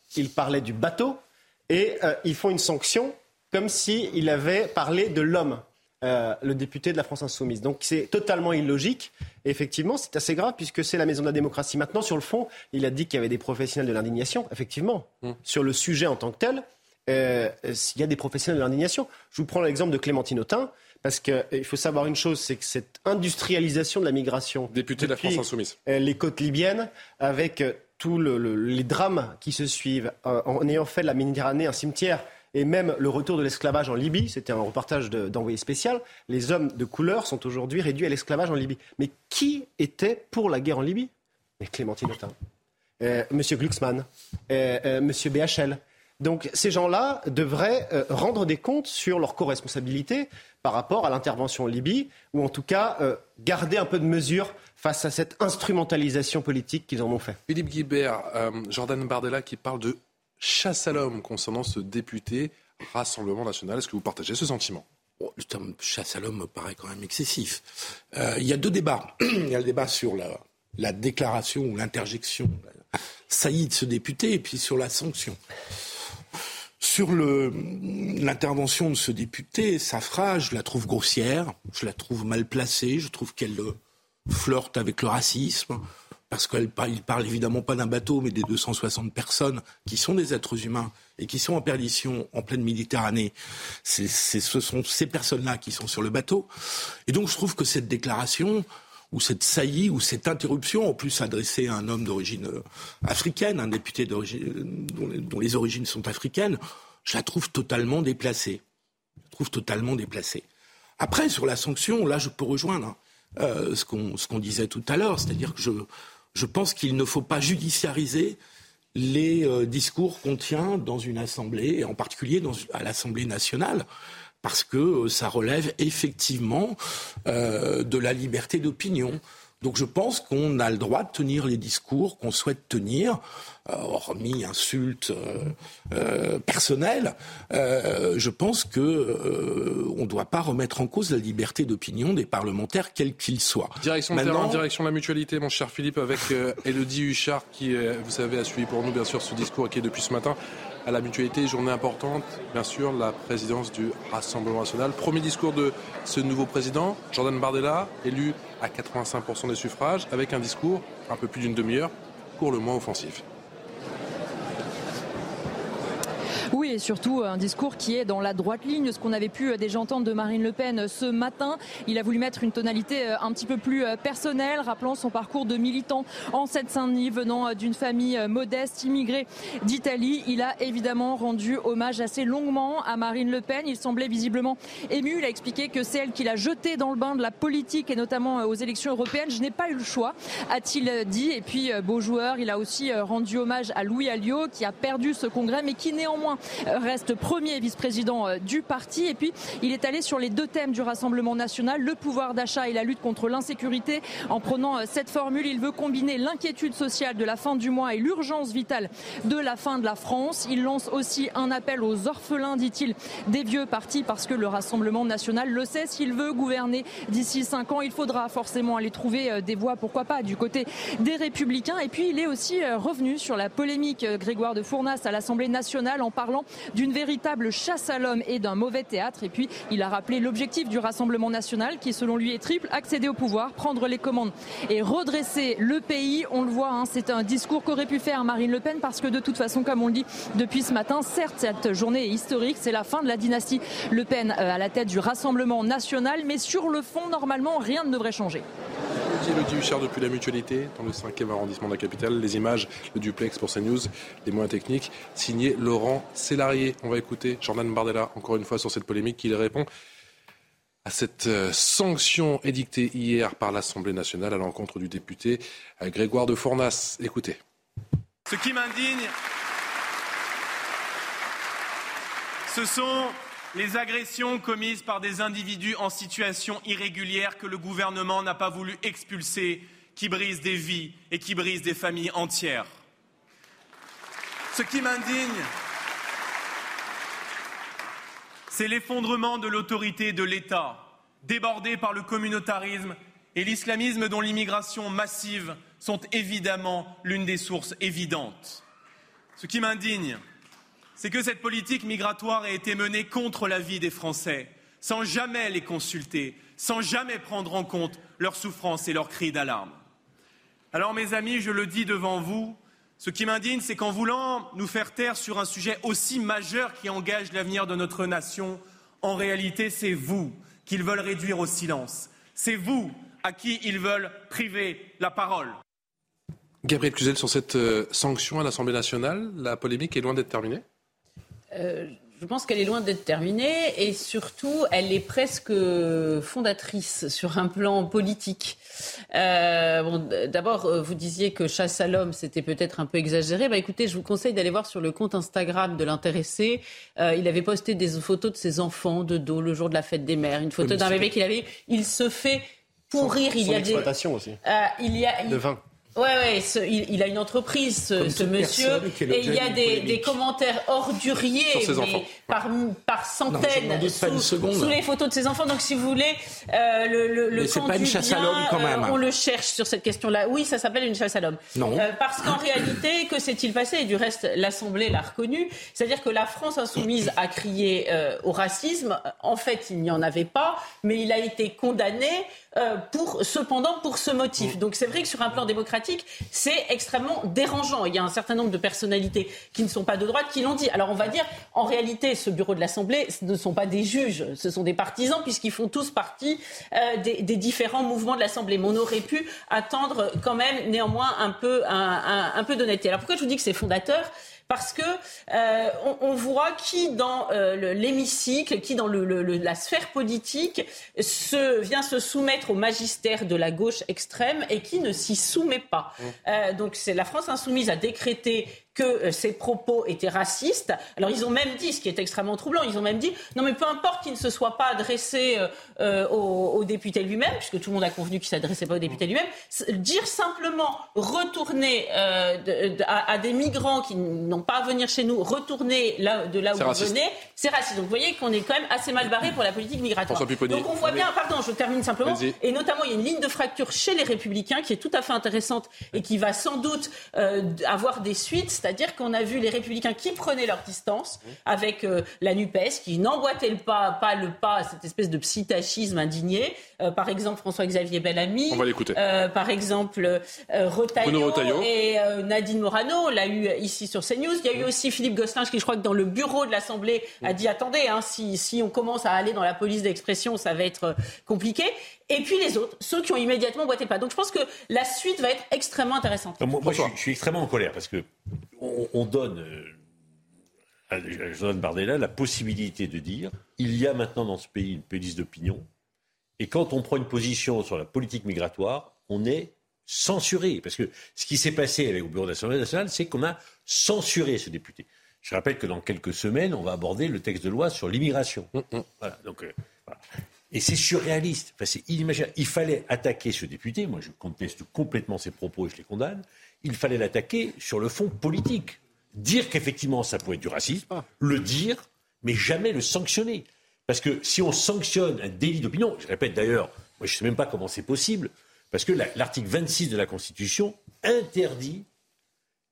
qu'il parlait du bateau et euh, ils font une sanction comme s'il avait parlé de l'homme. Euh, le député de la France insoumise. Donc c'est totalement illogique. Et effectivement, c'est assez grave puisque c'est la maison de la démocratie. Maintenant, sur le fond, il a dit qu'il y avait des professionnels de l'indignation. Effectivement, mmh. sur le sujet en tant que tel, euh, il y a des professionnels de l'indignation. Je vous prends l'exemple de Clémentine Autain. Parce qu'il euh, faut savoir une chose, c'est que cette industrialisation de la migration. Député de la France Insoumise. Euh, les côtes libyennes, avec euh, tous les drames qui se suivent, en ayant fait de la Méditerranée un cimetière et même le retour de l'esclavage en Libye, c'était un reportage d'envoyé spécial, les hommes de couleur sont aujourd'hui réduits à l'esclavage en Libye. Mais qui était pour la guerre en Libye? Mais Clémentine Autain, euh, Monsieur Glucksmann, euh, Monsieur BHL. Donc ces gens-là devraient rendre des comptes sur leur co-responsabilité par rapport à l'intervention en Libye, ou en tout cas euh, garder un peu de mesure face à cette instrumentalisation politique qu'ils en ont fait. Philippe Guibert, euh, Jordan Bardella qui parle de chasse à l'homme concernant ce député Rassemblement national. Est-ce que vous partagez ce sentiment? Oh, Le terme chasse à l'homme me paraît quand même excessif. Euh, il y a deux débats. il y a le débat sur la, la déclaration ou l'interjection saillie de ce député et puis sur la sanction. Sur l'intervention de ce député, sa phrase, je la trouve grossière, je la trouve mal placée, je trouve qu'elle euh, flirte avec le racisme, parce qu'il parle, parle évidemment pas d'un bateau, mais des 260 personnes qui sont des êtres humains et qui sont en perdition en pleine Méditerranée. ce sont ces personnes-là qui sont sur le bateau. Et donc je trouve que cette déclaration, ou cette saillie, ou cette interruption, en plus adressée à un homme d'origine euh, africaine, un député d'origine, dont, les origines sont africaines, je la trouve totalement déplacée. Je la trouve totalement déplacée. Après, sur la sanction, là, je peux rejoindre hein, euh, ce qu'on disait tout à l'heure, c'est-à-dire que je, pense qu'il ne faut pas judiciariser les euh, discours qu'on tient dans une assemblée, et en particulier à l'Assemblée nationale parce que euh, ça relève effectivement euh, de la liberté d'opinion. Donc je pense qu'on a le droit de tenir les discours qu'on souhaite tenir, euh, hormis insultes personnelles. je pense que on ne doit pas remettre en cause la liberté d'opinion des parlementaires, quels qu'ils soient. Direction Maintenant... terrain, direction la mutualité, mon cher Philippe, avec Elodie Huchard, qui, vous savez, a suivi pour nous bien sûr ce discours qui est depuis ce matin à la mutualité. Journée importante, bien sûr, la présidence du Rassemblement national. Premier discours de ce nouveau président, Jordan Bardella, élu à 85% des suffrages, avec un discours un peu plus d'une demi-heure discours le moins offensif. Oui, et surtout un discours qui est dans la droite ligne ce qu'on avait pu euh, déjà entendre de Marine Le Pen euh, ce matin. Il a voulu mettre une tonalité euh, un petit peu plus personnelle, rappelant son parcours de militant en Seine-Saint-Denis, venant d'une famille modeste, immigrée d'Italie. Il a évidemment rendu hommage assez longuement à Marine Le Pen. Il semblait visiblement ému. Il a expliqué que c'est elle qui l'a jeté dans le bain de la politique et notamment aux élections européennes. Je n'ai pas eu le choix, a-t-il dit. Et puis, beau joueur, il a aussi rendu hommage à Louis Alliot, qui a perdu ce congrès, mais qui néanmoins reste premier vice-président euh, du parti. Et puis, il est allé sur les deux thèmes du Rassemblement national, le pouvoir d'achat et la lutte contre l'insécurité. En prenant euh, cette formule, il veut combiner l'inquiétude sociale de la fin du mois et l'urgence vitale de la fin de la France. Il lance aussi un appel aux orphelins, dit-il, des vieux partis, parce que le Rassemblement national le sait, s'il veut gouverner d'ici cinq ans, il faudra forcément aller trouver euh, des voix, pourquoi pas, du côté des républicains. Et puis, il est aussi revenu sur la polémique Grégoire de Fournas à l'Assemblée nationale en parlant d'une véritable chasse à l'homme et d'un mauvais théâtre. Et puis, il a rappelé l'objectif du Rassemblement national qui, selon lui, est triple accéder au pouvoir, prendre les commandes et redresser le pays. On le voit, hein, c'est un discours qu'aurait pu faire Marine Le Pen parce que de toute façon, comme on le dit depuis ce matin, certes, cette journée est historique. C'est la fin de la dynastie Le Pen euh, à la tête du Rassemblement national. Mais sur le fond, normalement, rien ne devrait changer. Elodie Huchard depuis la Mutualité, dans le 5e arrondissement de la capitale. Les images, le duplex pour CNews, les moyens techniques, signé Laurent Sélarié. On va écouter Jordan Bardella, encore une fois, sur cette polémique, qui répond à cette euh, sanction édictée hier par l'Assemblée nationale à l'encontre du député euh, Grégoire de Fournas. Écoutez. Ce qui m'indigne, ce sont les agressions commises par des individus en situation irrégulière que le gouvernement n'a pas voulu expulser, qui brisent des vies et qui brisent des familles entières. Ce qui m'indigne, c'est l'effondrement de l'autorité de l'État, débordé par le communautarisme et l'islamisme dont l'immigration massive sont évidemment l'une des sources évidentes. Ce qui m'indigne, c'est que cette politique migratoire a été menée contre la vie des Français, sans jamais les consulter, sans jamais prendre en compte leurs souffrances et leurs cris d'alarme. Alors, mes amis, je le dis devant vous, ce qui m'indigne, c'est qu'en voulant nous faire taire sur un sujet aussi majeur qui engage l'avenir de notre nation, en réalité, c'est vous qu'ils veulent réduire au silence. C'est vous à qui ils veulent priver la parole. Gabriel Cluzel, sur cette euh, sanction à l'Assemblée nationale, la polémique est loin d'être terminée? Euh, je pense qu'elle est loin d'être terminée et surtout, elle est presque fondatrice sur un plan politique. Euh, bon, D'abord, euh, vous disiez que chasse à l'homme, c'était peut-être un peu exagéré. Bah, écoutez, je vous conseille d'aller voir sur le compte Instagram de l'intéressé. il avait posté des photos de ses enfants de dos le jour de la fête des mères, une photo d'un bébé qu'il avait. Il se fait pourrir. il y a des aussi. il y a, de vin. Ouais, ouais, il, a une entreprise, ce, monsieur, et il y a des, commentaires orduriers par, par centaines sous, les photos de ses enfants. Donc, si vous voulez, euh, le, le, le c'est pas une chasse à l'homme quand même. on le cherche sur cette question-là. Oui, ça s'appelle une chasse à l'homme. Non. Euh, parce qu'en réalité, que s'est-il passé? Et du reste, l'Assemblée l'a reconnu. C'est-à-dire que la France insoumise a crié euh, au racisme. En fait, il n'y en avait pas, mais il a été condamné euh, pour, cependant pour ce motif. Donc c'est vrai que sur un plan démocratique, c'est extrêmement dérangeant. Il y a un certain nombre de personnalités qui ne sont pas de droite qui l'ont dit. Alors on va dire, en réalité, ce bureau de l'Assemblée ce ne sont pas des juges, ce sont des partisans puisqu'ils font tous partie euh, des, différents mouvements de l'Assemblée. Mais on aurait pu attendre quand même néanmoins un peu, un, un peu d'honnêteté. Alors pourquoi je vous dis que c'est fondateur? Parce que euh, on, voit qui dans euh, l'hémicycle, qui dans le, la sphère politique se, vient se soumettre au magistère de la gauche extrême et qui ne s'y soumet pas. Mmh. Euh, donc c'est la France insoumise a décrété que euh, ces propos étaient racistes. Alors ils ont même dit, ce qui est extrêmement troublant, ils ont même dit non mais peu importe qu'il ne se soit pas adressé euh, euh, au, député lui-même, puisque tout le monde a convenu qu'il ne s'adressait pas au député lui-même, dire simplement retourner à, des migrants qui n'ont pas à venir chez nous, retourner là, de là où vous venez, c'est raciste. Donc vous voyez qu'on est quand même assez mal barré pour la politique migratoire. Donc on voit bien, pardon, je termine simplement, et notamment il y a une ligne de fracture chez les républicains qui est tout à fait intéressante et qui va sans doute avoir des suites C'est-à-dire qu'on a vu les républicains qui prenaient leur distance avec euh, la NUPES, qui n'emboîtaient le pas, pas le pas à cette espèce de psitachisme indigné. Euh, par exemple, François-Xavier Bellamy. On va l'écouter. Euh, par exemple, Retailleau, et Nadine Morano, l'a eu ici sur CNews. Il y a eu aussi Philippe Gosselin, qui je crois que dans le bureau de l'Assemblée a dit attendez, hein, si, si on commence à aller dans la police d'expression, ça va être compliqué. Et puis les autres, ceux qui ont immédiatement boité le pas. Donc je pense que la suite va être extrêmement intéressante. Non, moi, moi, je, suis, je suis extrêmement en colère parce que on, on donne euh, à Jordan Bardella la possibilité de dire il y a maintenant dans ce pays une police d'opinion et quand on prend une position sur la politique migratoire, on est censuré parce que ce qui s'est passé avec au bureau de l'Assemblée nationale, c'est qu'on a censuré ce député. Je rappelle que dans quelques semaines, on va aborder le texte de loi sur l'immigration. Voilà, donc, euh, voilà. Et c'est surréaliste. Enfin, c'est inimaginable. Il fallait attaquer ce député. Moi, je conteste complètement ses propos et je les condamne. Il fallait l'attaquer sur le fond politique. Dire qu'effectivement, ça pouvait être du racisme, le dire, mais jamais le sanctionner. Parce que si on sanctionne un délit d'opinion, je répète d'ailleurs, moi je ne sais même pas comment c'est possible, parce que la- l'article 26 de la Constitution interdit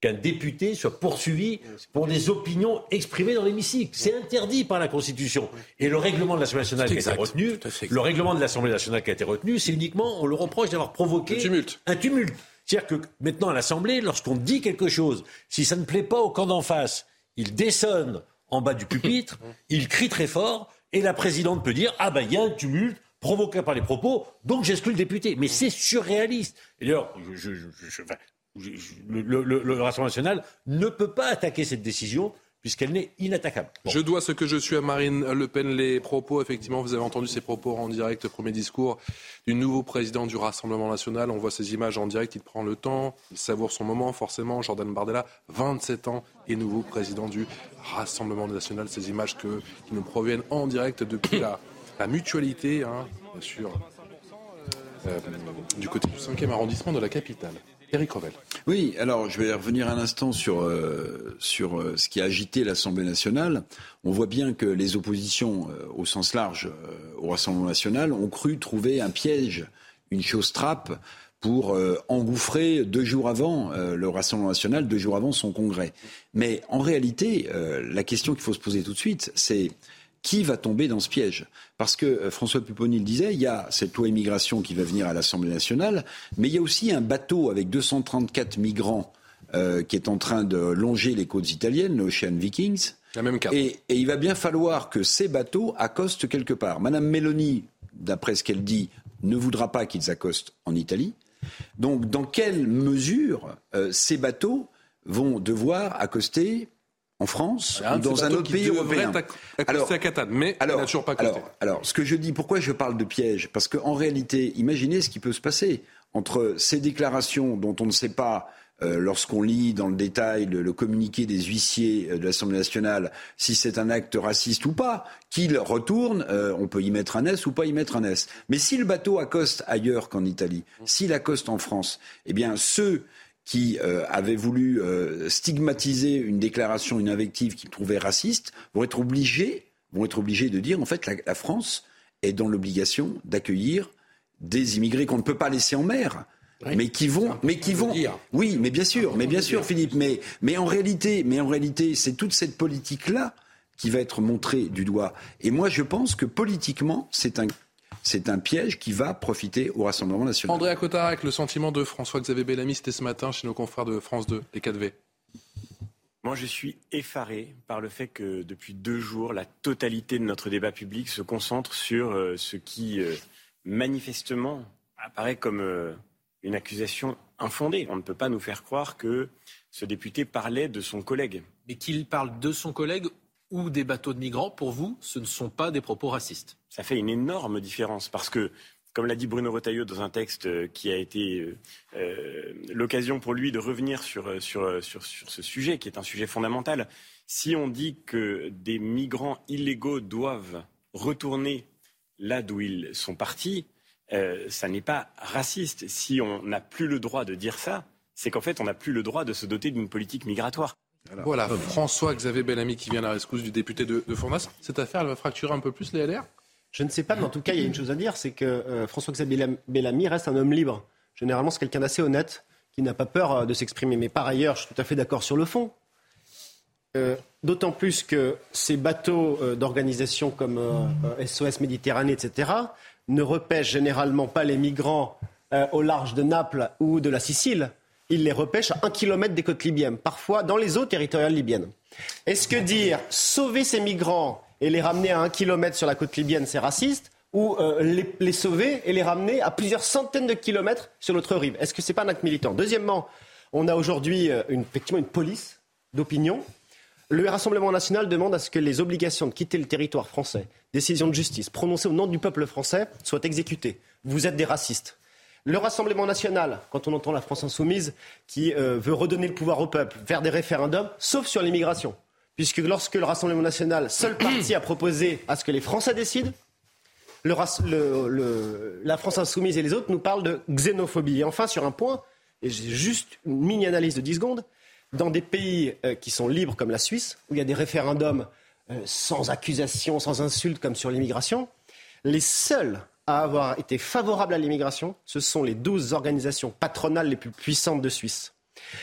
qu'un député soit poursuivi pour des opinions exprimées dans l'hémicycle. C'est interdit par la Constitution. Et le règlement de l'Assemblée nationale qui a été retenu, le règlement de l'Assemblée nationale qui a été retenu, c'est uniquement, on le reproche d'avoir provoqué Un tumulte. un tumulte. C'est-à-dire que maintenant à l'Assemblée, lorsqu'on dit quelque chose, si ça ne plaît pas au camp d'en face, il dessonne en bas du pupitre, il crie très fort, et la présidente peut dire Ah ben il y a un tumulte provoqué par les propos, donc j'exclus le député. Mais c'est surréaliste. Et d'ailleurs, je- je- je- le, le- le- le Rassemblement national ne peut pas attaquer cette décision puisqu'elle n'est inattaquable. Je dois ce que je suis à Marine Le Pen. Les propos, effectivement, vous avez entendu ces propos en direct, premier discours du nouveau président du Rassemblement national. On voit ces images en direct, il prend le temps, il savoure son moment, forcément. Jordan Bardella, 27 ans, et nouveau président du Rassemblement national. Ces images que, qui nous proviennent en direct depuis la, la mutualité, hein, bien sûr, euh, du côté du 5e arrondissement de la capitale. Éric Revel. Oui, alors je vais revenir un instant sur, euh, sur euh, ce qui a agité l'Assemblée nationale. On voit bien que les oppositions, euh, au sens large, au Rassemblement national, ont cru trouver un piège, une chose trappe pour engouffrer deux jours avant le Rassemblement national, deux jours avant son congrès. Mais en réalité, la question qu'il faut se poser tout de suite, c'est qui va tomber dans ce piège Parce que euh, François Pupponi le disait, il y a cette loi immigration qui va venir à l'Assemblée nationale, mais il y a aussi un bateau avec 234 migrants euh, qui est en train de longer les côtes italiennes, l'Ocean Vikings. La même carte. Et, et il va bien falloir que ces bateaux accostent quelque part. Madame Meloni, d'après ce qu'elle dit, ne voudra pas qu'ils accostent en Italie. Donc, dans quelle mesure euh, ces bateaux vont devoir accoster en France ou dans un autre pays européen. accoster à Catane, mais n'a toujours pas alors, alors, ce que je dis, pourquoi je parle de piège? Parce qu'en réalité, imaginez ce qui peut se passer entre ces déclarations dont on ne sait pas, euh, lorsqu'on lit dans le détail le, le communiqué des huissiers euh, de l'Assemblée nationale, si c'est un acte raciste ou pas, qu'il retourne, euh, on peut y mettre un S ou pas y mettre un S. Mais si le bateau accoste ailleurs qu'en Italie, s'il accoste en France, eh bien, ceux qui euh, avaient voulu euh, stigmatiser une déclaration, une invective qu'ils trouvaient raciste, vont être obligés, vont être obligés de dire en fait la, la France est dans l'obligation d'accueillir des immigrés qu'on ne peut pas laisser en mer. Mais qui vont, mais qui vont. Oui, mais bien sûr, mais bien sûr, Philippe. Mais, mais en réalité, mais en réalité, c'est toute cette politique-là qui va être montrée du doigt. Et moi, je pense que politiquement, c'est un, c'est un piège qui va profiter au Rassemblement national. Andrea Cotarac, le sentiment de François-Xavier Bellamy, c'était ce matin chez nos confrères de France 2, les 4V. Moi, je suis effaré par le fait que depuis deux jours, la totalité de notre débat public se concentre sur euh, ce qui, euh, manifestement, apparaît comme euh, une accusation infondée. On ne peut pas nous faire croire que ce député parlait de son collègue. Mais qu'il parle de son collègue ou des bateaux de migrants, pour vous, ce ne sont pas des propos racistes. Ça fait une énorme différence parce que, comme l'a dit Bruno Retailleau dans un texte euh, qui a été euh, euh, l'occasion pour lui de revenir sur, ce sujet, qui est un sujet fondamental, si on dit que des migrants illégaux doivent retourner là d'où ils sont partis, ça n'est pas raciste. Si on n'a plus le droit de dire ça, c'est qu'en fait, on n'a plus le droit de se doter d'une politique migratoire. Voilà, François-Xavier Bellamy qui vient à la rescousse du député de, de Fournas. Cette affaire, elle va fracturer un peu plus les LR Je ne sais pas, mais en tout cas, il y a une chose à dire, c'est que euh, François-Xavier Bellamy reste un homme libre. Généralement, c'est quelqu'un d'assez honnête, qui n'a pas peur euh, de s'exprimer. Mais par ailleurs, je suis tout à fait d'accord sur le fond. Euh, d'autant plus que ces bateaux euh, d'organisation comme SOS Méditerranée, etc., ne repêchent généralement pas les migrants au large de Naples ou de la Sicile. Ils les repêchent à un kilomètre des côtes libyennes, parfois dans les eaux territoriales libyennes. Est-ce que dire sauver ces migrants et les ramener à un kilomètre sur la côte libyenne, c'est raciste ou les, sauver et les ramener à plusieurs centaines de kilomètres sur l'autre rive? Est-ce que ce n'est pas un acte militant? Deuxièmement, on a aujourd'hui effectivement une police d'opinion le Rassemblement national demande à ce que les obligations de quitter le territoire français, décision de justice prononcées au nom du peuple français, soient exécutées. Vous êtes des racistes. Le Rassemblement national, quand on entend la France insoumise qui euh, veut redonner le pouvoir au peuple, faire des référendums, sauf sur l'immigration. Puisque lorsque le Rassemblement national, seul parti, a proposé à ce que les Français décident, la France insoumise et les autres nous parlent de xénophobie. Et enfin, sur un point, et j'ai juste une mini-analyse de 10 secondes, dans des pays euh, qui sont libres comme la Suisse, où il y a des référendums euh, sans accusation, sans insulte comme sur l'immigration, les seuls à avoir été favorables à l'immigration, ce sont les douze organisations patronales les plus puissantes de Suisse.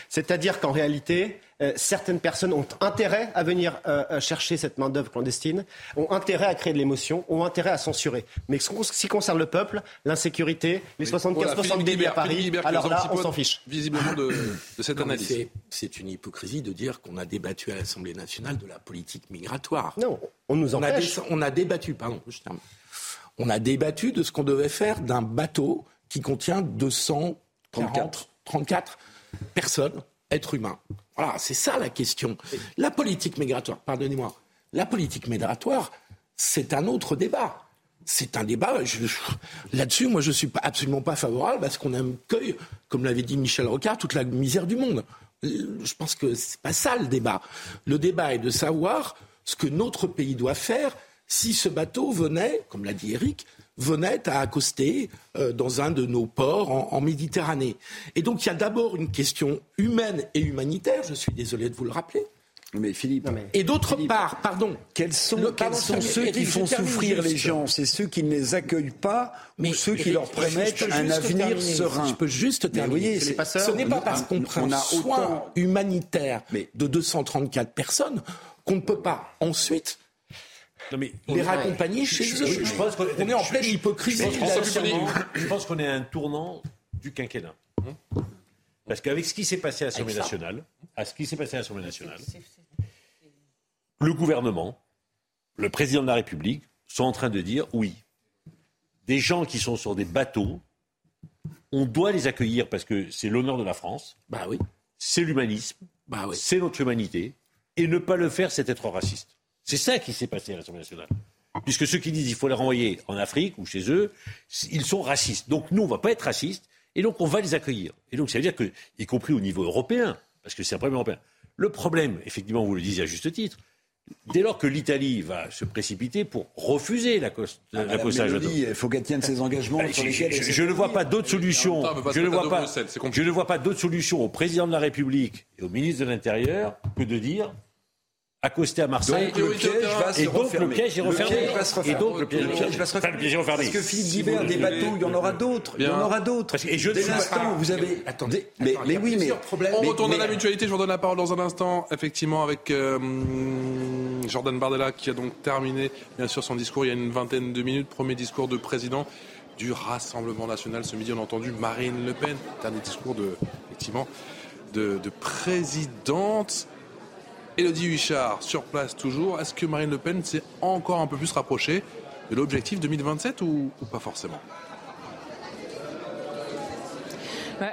C'est-à-dire qu'en réalité, euh, certaines personnes ont intérêt à venir euh, euh, chercher cette main-d'œuvre clandestine, ont intérêt à créer de l'émotion, ont intérêt à censurer. Mais ce qui concerne le peuple, l'insécurité, les 75% de débits à Paris, alors là, on s'en fiche. Visiblement de, cette analyse. C'est une hypocrisie de dire qu'on a débattu à l'Assemblée nationale de la politique migratoire. Non, on nous empêche. On a, on a débattu, pardon, je termine. On a débattu de ce qu'on devait faire d'un bateau qui contient 234 34 personnes, êtres humains. Voilà, c'est ça la question. La politique migratoire, pardonnez-moi, la politique migratoire, c'est un autre débat. C'est un débat. Là-dessus, moi, je ne suis absolument pas favorable parce qu'on accueille, comme l'avait dit Michel Rocard, toute la misère du monde. Je pense que ce n'est pas ça le débat. Le débat est de savoir ce que notre pays doit faire si ce bateau venait, comme l'a dit Eric, venait à accoster euh, dans un de nos ports en, Méditerranée. Et donc il y a d'abord une question humaine et humanitaire, je suis désolé de vous le rappeler. Mais Philippe. et d'autre part, pardon. Quels sont, ceux qui font souffrir les gens? C'est ceux qui ne les accueillent pas ou ceux qui leur promettent un avenir serein Je peux juste terminer. ce n'est pas parce qu'on prend a soin humanitaire de 234 personnes qu'on ne peut pas ensuite les raccompagner chez eux. Je, pense qu'on est en pleine hypocrisie. Je pense qu'on est à un tournant du quinquennat. Parce qu'avec ce qui s'est passé à l'Assemblée nationale, à ce qui s'est passé à l'Assemblée nationale, le gouvernement, le président de la République sont en train de dire oui, des gens qui sont sur des bateaux, on doit les accueillir parce que c'est l'honneur de la France. Bah oui. C'est l'humanisme. Bah oui. C'est notre humanité. Et ne pas le faire, c'est être raciste. C'est ça qui s'est passé à l'Assemblée nationale. Puisque ceux qui disent qu'il faut les renvoyer en Afrique ou chez eux, ils sont racistes. Donc nous, on ne va pas être racistes, et donc on va les accueillir. Et donc ça veut dire que, y compris au niveau européen, parce que c'est un problème européen. Le problème, effectivement, vous le disiez à juste titre, dès lors que l'Italie va se précipiter pour refuser la, coste, ah, il faut qu'elle tienne ses engagements. Bah, je, ne vois pas d'autres solutions. Je ne vois pas, je ne vois pas d'autres solutions au président de la République et au ministre de l'Intérieur que de dire accosté à Marseille. Donc, le piège va se et donc le piège est refermé. Et donc le piège, va se refermer. Parce que Philippe Guibert, des bateaux, il y en aura d'autres. Il y en aura d'autres. Et je Dès l'instant, vous avez. Attendez. Mais, mais oui, mais. On retourne à la mutualité. Je vous donne la parole dans un instant, effectivement, avec euh, Jordan Bardella qui a donc terminé, bien sûr, son discours il y a une vingtaine de minutes. Premier discours de président du Rassemblement national. Ce midi, on a entendu Marine Le Pen. Dernier discours de, effectivement, de, de présidente. Elodie Huichard, sur place toujours. Est-ce que Marine Le Pen s'est encore un peu plus rapprochée de l'objectif 2027 ou, ou pas forcément?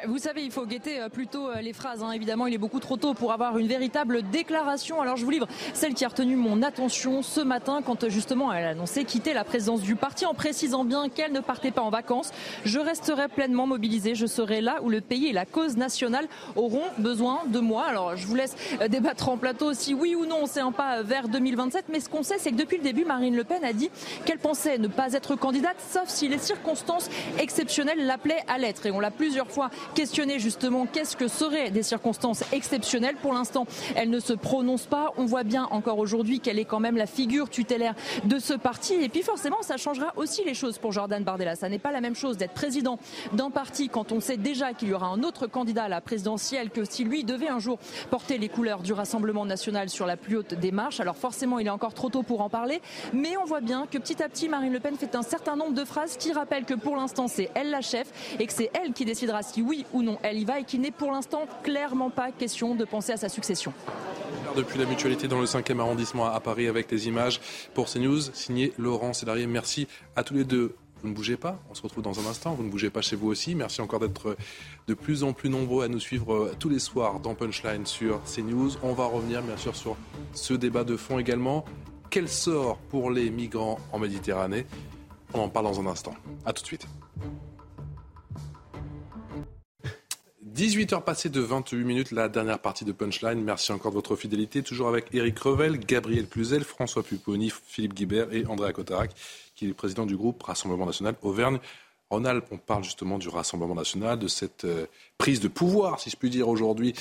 Vous savez, il faut guetter euh, plutôt euh, les phrases. Hein. Évidemment, il est beaucoup trop tôt pour avoir une véritable déclaration. Alors, je vous livre celle qui a retenu mon attention ce matin quand justement elle a annoncé quitter la présidence du parti en précisant bien qu'elle ne partait pas en vacances. Je resterai pleinement mobilisée. Je serai là où le pays et la cause nationale auront besoin de moi. Alors, je vous laisse euh, débattre en plateau si oui ou non c'est un pas vers 2027. Mais ce qu'on sait, c'est que depuis le début, Marine Le Pen a dit qu'elle pensait ne pas être candidate, sauf si les circonstances exceptionnelles l'appelaient à l'être. Et on l'a plusieurs fois questionner justement qu'est-ce que seraient des circonstances exceptionnelles. Pour l'instant, elle ne se prononce pas. On voit bien encore aujourd'hui qu'elle est quand même la figure tutélaire de ce parti. Et puis forcément, ça changera aussi les choses pour Jordan Bardella. Ça n'est pas la même chose d'être président d'un parti quand on sait déjà qu'il y aura un autre candidat à la présidentielle que si lui devait un jour porter les couleurs du Rassemblement national sur la plus haute des marches. Alors forcément, il est encore trop tôt pour en parler, mais on voit bien que petit à petit, Marine Le Pen fait un certain nombre de phrases qui rappellent que pour l'instant, c'est elle la chef et que c'est elle qui décidera si oui ou non elle y va et qu'il n'est pour l'instant clairement pas question de penser à sa succession. Depuis la mutualité dans le 5e arrondissement à Paris avec les images pour CNews, signé Laurent Célarier. Merci à tous les deux. Vous ne bougez pas, on se retrouve dans un instant. Vous ne bougez pas chez vous aussi. Merci encore d'être de plus en plus nombreux à nous suivre euh, tous les soirs dans Punchline sur CNews. On va revenir bien sûr sur ce débat de fond également. Quel sort pour les migrants en Méditerranée? On en parle dans un instant. A tout de suite. 18h passées de 28 minutes, la dernière partie de Punchline. Merci encore de votre fidélité. Toujours avec Eric Revel, Gabriel Cluzel, François Pupponi, Philippe Guibert et Andréa Cotarac, qui est le président du groupe Rassemblement National Auvergne. Rhône-Alpes, on parle justement du Rassemblement national, de cette euh, prise de pouvoir, si je puis dire aujourd'hui,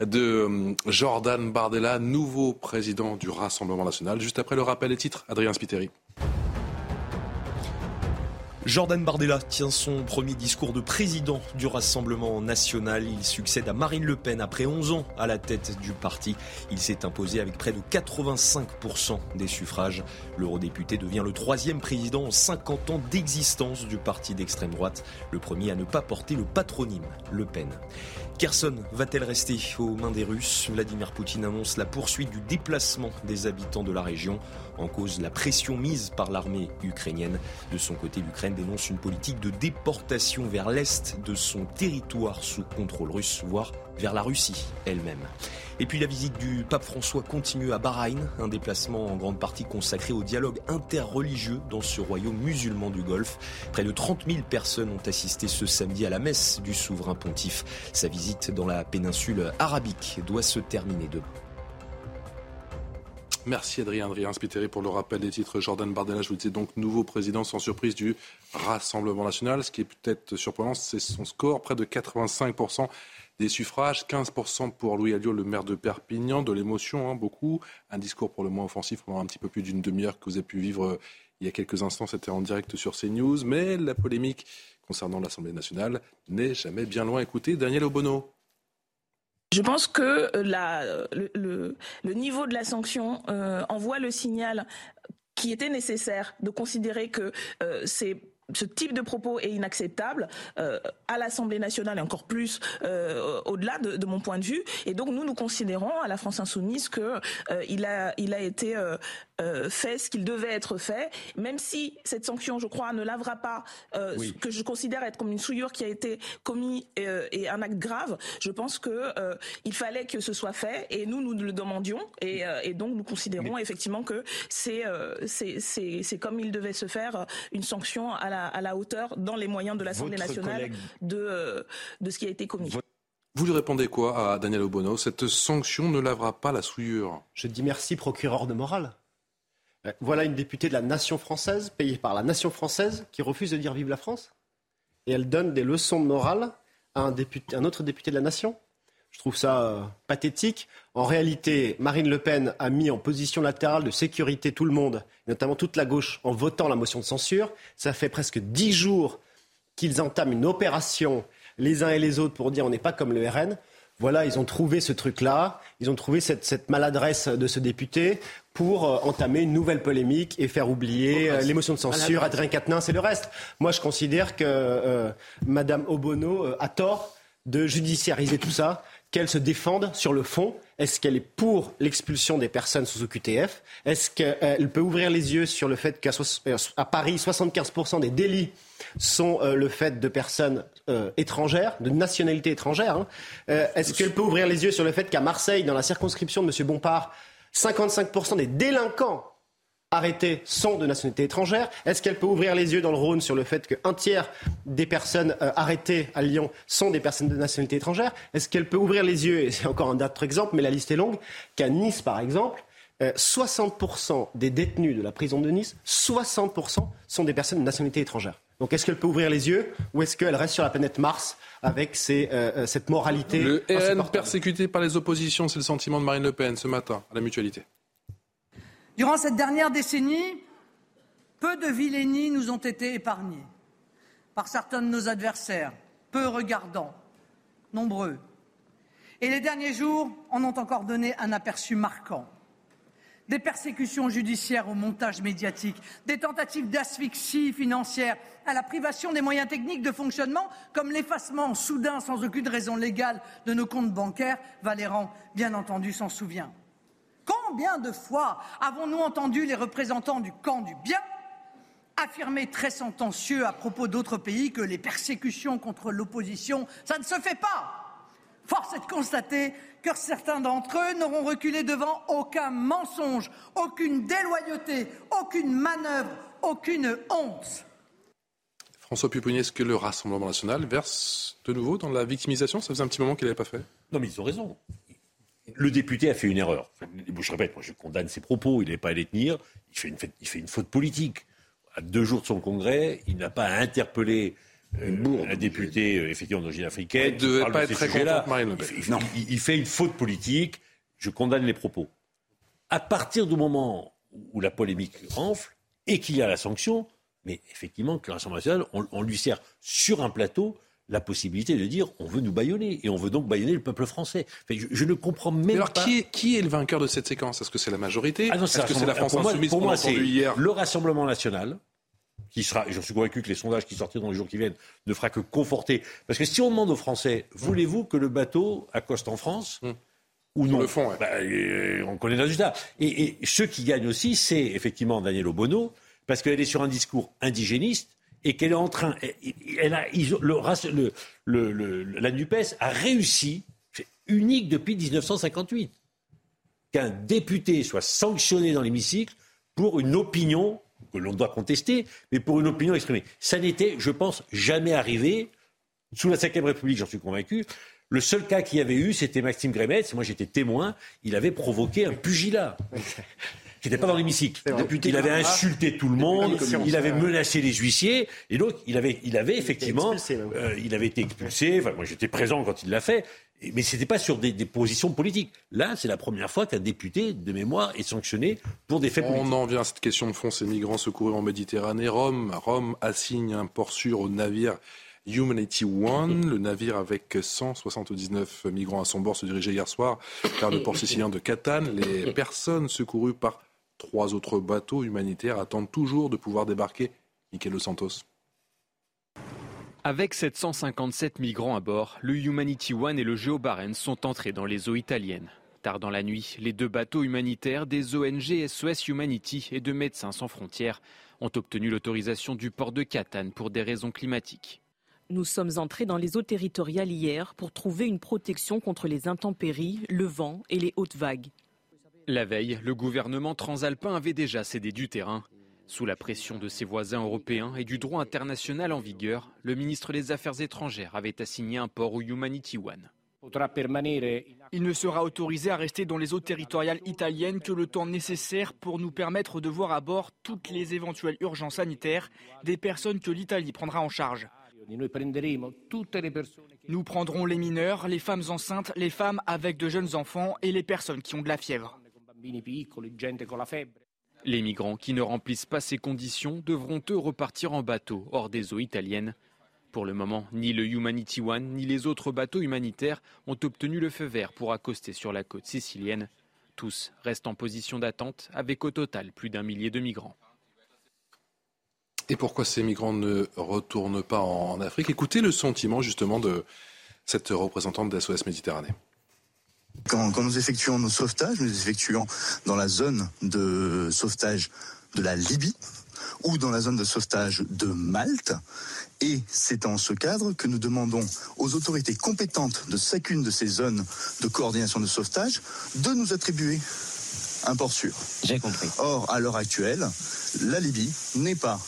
de euh, Jordan Bardella, nouveau président du Rassemblement national. Juste après le rappel des titres, Adrien Spiteri. Jordan Bardella tient son premier discours de président du Rassemblement national. Il succède à Marine Le Pen après 11 ans à la tête du parti. Il s'est imposé avec près de 85% des suffrages. L'eurodéputé devient le troisième président en 50 ans d'existence du parti d'extrême droite, le premier à ne pas porter le patronyme Le Pen. Kherson va-t-elle rester aux mains des Russes? Vladimir Poutine annonce la poursuite du déplacement des habitants de la région. En cause, la pression mise par l'armée ukrainienne. De son côté, l'Ukraine dénonce une politique de déportation vers l'est de son territoire sous contrôle russe, voire vers la Russie elle-même. Et puis la visite du pape François continue à Bahreïn, un déplacement en grande partie consacré au dialogue interreligieux dans ce royaume musulman du Golfe. Près de 30 000 personnes ont assisté ce samedi à la messe du souverain pontife. Sa visite dans la péninsule arabique doit se terminer demain. Merci Adrien Adrien Spiteri pour le rappel des titres. Jordan Bardella, je vous disais donc nouveau président sans surprise du Rassemblement national. Ce qui est peut-être surprenant, c'est son score, près de 85% des suffrages, 15% pour Louis Alliot, le maire de Perpignan, de l'émotion, hein, beaucoup. Un discours pour le moins offensif pendant un petit peu plus d'une demi-heure que vous avez pu vivre euh, il y a quelques instants. C'était en direct sur CNews. Mais la polémique concernant l'Assemblée nationale n'est jamais bien loin. Écoutez, Daniel Obono. Je pense que la, le, niveau de la sanction euh, envoie le signal qui était nécessaire de considérer que euh, c'est ce type de propos est inacceptable euh, à l'Assemblée nationale et encore plus euh, au-delà de, de, mon point de vue. Et donc nous nous considérons à la France insoumise que euh, il a il a été fait ce qu'il devait être fait, même si cette sanction, je crois, ne lavera pas ce que je considère être comme une souillure qui a été commise et un acte grave. Je pense que il fallait que ce soit fait et nous nous le demandions et, et donc nous considérons effectivement que c'est c'est comme il devait se faire une sanction à la, à la hauteur dans les moyens de l'Assemblée nationale de de ce qui a été commis. Vous lui répondez quoi à Daniel Obono? Cette sanction ne lavera pas la souillure. Je dis merci, procureur de morale. Euh, voilà une députée de la nation française, payée par la nation française, qui refuse de dire vive la France. Et elle donne des leçons de morale à un, un autre député de la nation. Je trouve ça euh, pathétique. En réalité, Marine Le Pen a mis en position latérale de sécurité tout le monde, notamment toute la gauche, en votant la motion de censure. Ça fait presque dix jours qu'ils entament une opération, les uns et les autres, pour dire on n'est pas comme le RN. Voilà, ils ont trouvé ce truc-là, ils ont trouvé cette, maladresse de ce député pour euh, entamer une nouvelle polémique et faire oublier euh, l'émotion de censure, Adrien Quatennens et le reste. Moi, je considère que euh, Madame Obono a tort de judiciariser tout ça, qu'elle se défende sur le fond. Est-ce qu'elle est pour l'expulsion des personnes sous OQTF Est-ce qu'elle peut ouvrir les yeux sur le fait qu'à Paris, 75% des délits sont le fait de personnes étrangères, de nationalité étrangère hein Est-ce qu'elle peut ouvrir les yeux sur le fait qu'à Marseille, dans la circonscription de M. Bompard, 55% des délinquants arrêtés sont de nationalité étrangère. Est-ce qu'elle peut ouvrir les yeux dans le Rhône sur le fait qu'un tiers des personnes euh, arrêtées à Lyon sont des personnes de nationalité étrangère? Est-ce qu'elle peut ouvrir les yeux, et c'est encore un autre exemple, mais la liste est longue, qu'à Nice, par exemple, 60% euh, des détenus de la prison de Nice, 60% sont des personnes de nationalité étrangère Donc est-ce qu'elle peut ouvrir les yeux ou est-ce qu'elle reste sur la planète Mars avec cette moralité Le RN persécuté par les oppositions, c'est le sentiment de Marine Le Pen ce matin à la mutualité. Durant cette dernière décennie, peu de vilainies nous ont été épargnées par certains de nos adversaires, peu regardants, nombreux. Et les derniers jours en ont encore donné un aperçu marquant. Des persécutions judiciaires au montage médiatique, des tentatives d'asphyxie financière à la privation des moyens techniques de fonctionnement, comme l'effacement soudain, sans aucune raison légale, de nos comptes bancaires. Valéran, bien entendu, s'en souvient. Combien de fois avons-nous entendu les représentants du camp du bien affirmer très sentencieux à propos d'autres pays que les persécutions contre l'opposition, ça ne se fait pas Force est de constater que certains d'entre eux n'auront reculé devant aucun mensonge, aucune déloyauté, aucune manœuvre, aucune honte. François Pupponi, est-ce que le Rassemblement national verse de nouveau dans la victimisation? Ça faisait un petit moment qu'il n'avait pas fait. Non, mais ils ont raison. Le député a fait une erreur. Je répète, moi je condamne ses propos, il n'est pas allé tenir, il fait, une, il fait une faute politique. À deux jours de son congrès, il n'a pas interpellé euh, un député euh, effectivement d'origine africaine. Il ne devait pas être très content Marine Le Pen. Il, fait une faute politique. Je condamne les propos. À partir du moment où la polémique enfle et qu'il y a la sanction, mais effectivement que l'Assemblée nationale, on, lui sert sur un plateau la possibilité de dire on veut nous baïonner et on veut donc baïonner le peuple français. je, ne comprends même alors, pas. Qui est, qui est le vainqueur de cette séquence? Est-ce que c'est la majorité? Ah Est-ce que c'est la France insoumise Pour moi, c'est le Rassemblement national qui sera, j'en suis convaincu que les sondages qui sortiront dans les jours qui viennent ne fera que conforter. Parce que si on demande aux Français, voulez-vous que le bateau accoste en France mmh. ou non? Le fond, bah, euh, On connaît le résultat. Et, et ceux qui gagnent aussi, c'est effectivement Daniel Obono, parce qu'elle est sur un discours indigéniste et qu'elle est en train. A, la NUPES a réussi, unique depuis 1958, qu'un député soit sanctionné dans l'hémicycle pour une opinion que l'on doit contester, mais pour une opinion exprimée. Ça n'était, je pense, jamais arrivé. Sous la Ve République, j'en suis convaincu. Le seul cas qu'il y avait eu, c'était Maxime Grémetz. Moi, j'étais témoin. Il avait provoqué un pugilat. Qui n'était pas dans l'hémicycle. Il avait insulté tout le monde, il avait menacé les huissiers, et donc il avait, il avait effectivement, euh, il avait été expulsé. Enfin, moi j'étais présent quand il l'a fait, mais ce n'était pas sur des, positions politiques. Là, c'est la première fois qu'un député de mémoire est sanctionné pour des faits politiques. On en vient à cette question de fond, ces migrants secourus en Méditerranée. Rome, Rome assigne un port sûr au navire Humanity One. Le navire avec 179 migrants à son bord se dirigeait hier soir vers le port sicilien de Catane. Les personnes secourues par trois autres bateaux humanitaires attendent toujours de pouvoir débarquer. Michael Santos. Avec 757 migrants à bord, le Humanity One et le Geobarents sont entrés dans les eaux italiennes. Tard dans la nuit, les deux bateaux humanitaires des ONG SOS Humanity et de Médecins sans frontières ont obtenu l'autorisation du port de Catane pour des raisons climatiques. Nous sommes entrés dans les eaux territoriales hier pour trouver une protection contre les intempéries, le vent et les hautes vagues. La veille, le gouvernement transalpin avait déjà cédé du terrain. Sous la pression de ses voisins européens et du droit international en vigueur, le ministre des Affaires étrangères avait assigné un port au Humanity One. Il ne sera autorisé à rester dans les eaux territoriales italiennes que le temps nécessaire pour nous permettre de voir à bord toutes les éventuelles urgences sanitaires des personnes que l'Italie prendra en charge. Nous prendrons les mineurs, les femmes enceintes, les femmes avec de jeunes enfants et les personnes qui ont de la fièvre. Les migrants qui ne remplissent pas ces conditions devront eux repartir en bateau hors des eaux italiennes. Pour le moment, ni le Humanity One ni les autres bateaux humanitaires ont obtenu le feu vert pour accoster sur la côte sicilienne. Tous restent en position d'attente avec au total plus d'un millier de migrants. Et pourquoi ces migrants ne retournent pas en Afrique? Écoutez le sentiment justement de cette représentante d'SOS Méditerranée. Quand, nous effectuons nos sauvetages, nous les effectuons dans la zone de sauvetage de la Libye ou dans la zone de sauvetage de Malte. Et c'est en ce cadre que nous demandons aux autorités compétentes de chacune de ces zones de coordination de sauvetage de nous attribuer un port sûr. J'ai compris. Or, à l'heure actuelle, la Libye n'est pas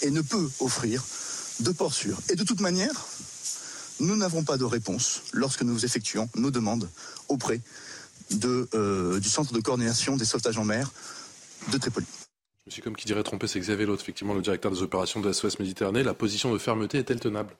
et ne peut offrir de port sûr. Et de toute manière, nous n'avons pas de réponse lorsque nous effectuons nos demandes auprès de, euh, du Centre de coordination des sauvetages en mer de Tripoli. Je me Monsieur, comme qui dirait tromper, c'est Xavier Lotte, effectivement, le directeur des opérations de SOS Méditerranée. La position de fermeté est-elle tenable?